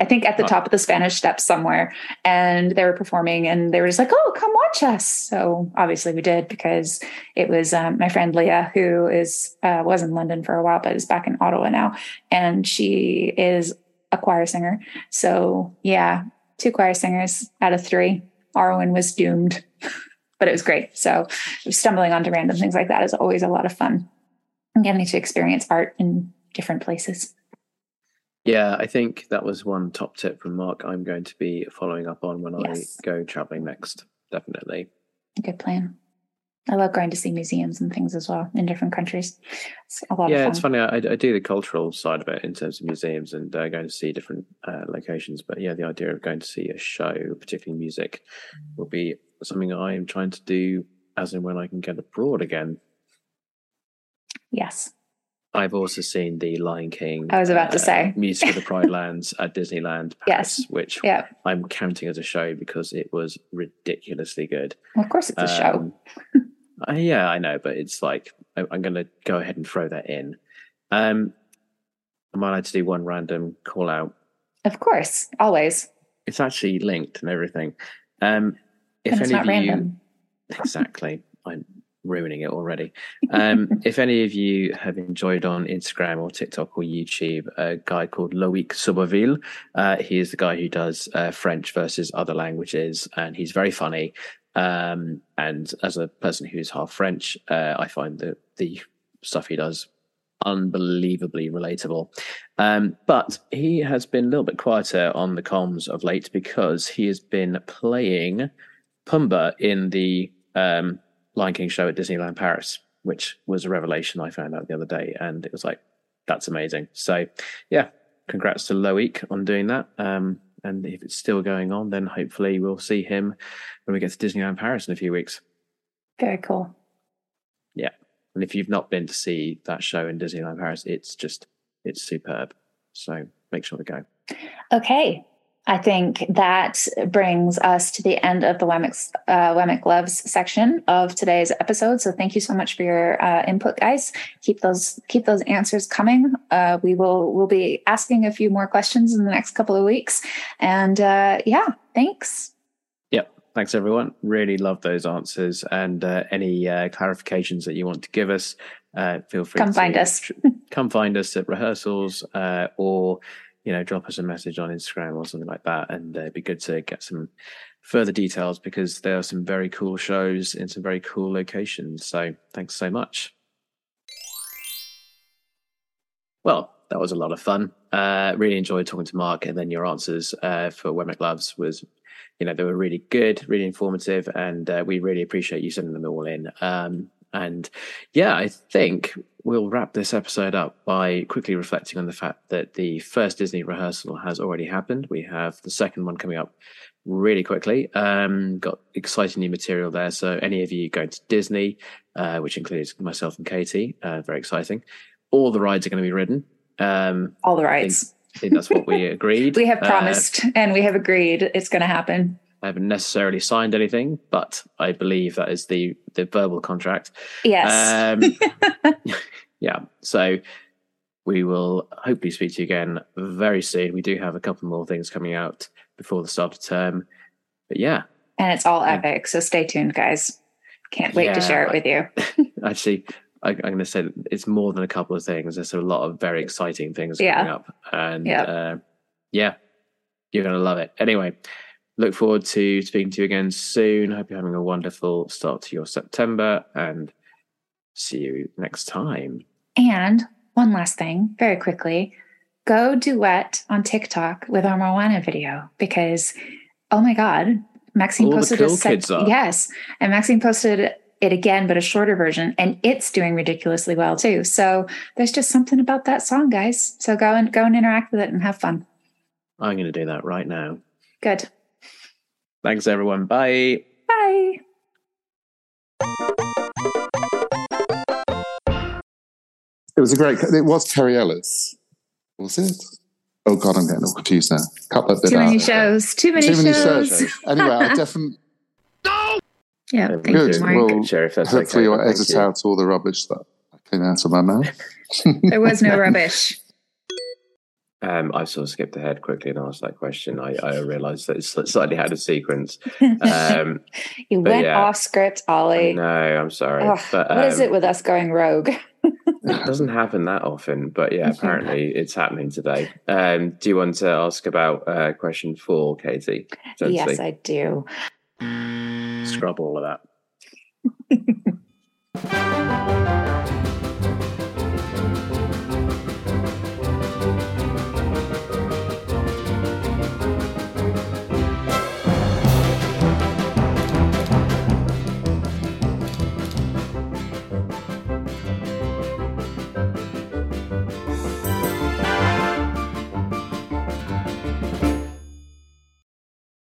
I think at the top of the Spanish Steps somewhere, and they were performing, and they were just like, "Oh, come watch us!" So obviously we did because it was um, my friend Leah, who is uh, was in London for a while, but is back in Ottawa now, and she is a choir singer. So yeah, two choir singers out of three. Arwen was doomed, but it was great. So stumbling onto random things like that is always a lot of fun. And getting to experience art in different places. Yeah, I think that was one top tip from Mark. I'm going to be following up on when Yes. I go traveling next. Definitely. Good plan. I love going to see museums and things as well in different countries. It's yeah, fun. it's funny. I, I do the cultural side of it in terms of museums and uh, going to see different uh, locations. But yeah, the idea of going to see a show, particularly music, will be something I am trying to do as and when I can get abroad again. Yes. I've also seen the Lion King. I was about to say. Music of the Pride Lands at Disneyland Paris, Yes. which Yeah. I'm counting as a show because it was ridiculously good. Well, of course, it's a show. Uh, yeah, I know, but it's like I, I'm going to go ahead and throw that in. Um, am I allowed to do one random call out? Of course, always. It's actually linked and everything. Um, if any not of you, random. exactly, I'm ruining it already. Um, if any of you have enjoyed on Instagram or TikTok or YouTube a guy called Loic Suberville, uh, he is the guy who does uh, French versus other languages, and he's very funny. Um, and as a person who's half French, uh, I find that the stuff he does unbelievably relatable. Um, but he has been a little bit quieter on the comms of late because he has been playing Pumbaa in the um, Lion King show at Disneyland Paris, which was a revelation I found out the other day, and it was like, that's amazing. So, yeah, congrats to Loic on doing that. Um, and if it's still going on, then hopefully we'll see him when we get to Disneyland Paris in a few weeks. Very cool. Yeah. And if you've not been to see that show in Disneyland Paris, it's just it's superb. So make sure to go. Okay. I think that brings us to the end of the WEMC, uh, Loves section of today's episode. So thank you so much for your uh, input, guys. Keep those keep those answers coming. Uh, we will we'll be asking a few more questions in the next couple of weeks. And uh, yeah, thanks. Yep, thanks, everyone. Really love those answers. And uh, any uh, clarifications that you want to give us, uh, feel free Come to find us. come find us at rehearsals uh, or you know drop us a message on Instagram or something like that. And uh, it'd be good to get some further details because there are some very cool shows in some very cool locations. So thanks so much. Well, that was a lot of fun. Uh, really enjoyed talking to Mark, and then your answers uh, for WEMC Loves was, you know, they were really good, really informative, and uh, we really appreciate you sending them all in. Um, and yeah, I think we'll wrap this episode up by quickly reflecting on the fact that the first Disney rehearsal has already happened. We have the second one coming up really quickly. Um, got exciting new material there. So any of you going to Disney, uh, which includes myself and Katie, uh, very exciting. All the rides are going to be ridden. Um, All the I think. I think that's what we agreed. We have Uh, promised and we have agreed it's going to happen. I haven't necessarily signed anything, but I believe that is the the verbal contract. Yes. Um, yeah. So we will hopefully speak to you again very soon. We do have a couple more things coming out before the start of term. But yeah. And it's all epic. So stay tuned, guys. Can't wait yeah, to share it with you. actually, I, am going to say it's more than a couple of things. There's a lot of very exciting things yeah. coming up. And yep. uh, yeah, you're going to love it. Anyway, look forward to speaking to you again soon. Hope you're having a wonderful start to your September and see you next time. And one last thing, very quickly go duet on TikTok with our Moana video because, oh my God, Maxine All posted cool a yes, and Maxine posted it again, but a shorter version, and it's doing ridiculously well too. So there's just something about that song, guys. So go and go and interact with it and have fun. I'm going to do that right now. Good. Thanks, everyone. Bye. Bye. It was a great. It was Terry Ellis. Was it? Oh God, I'm getting all confused now. Cut that bit Too many out. shows. Too many, Too many shows. shows. anyway, I definitely. No. Yeah. Thank Good. You, Mark. Well, Sheriff, hopefully okay. you'll edit you. out all the rubbish that came out of my mouth. there was no rubbish. Um, I sort of skipped ahead quickly and asked that question. I, I realised that it's slightly out of sequence. Um, you went yeah. off script, Olly. No, I'm sorry. Oh, but, um, what is it um, with us going rogue? it doesn't happen that often, but yeah, apparently it's happening today. Um, do you want to ask about uh, question four, Katie? Yes, I do. Scrub all of that.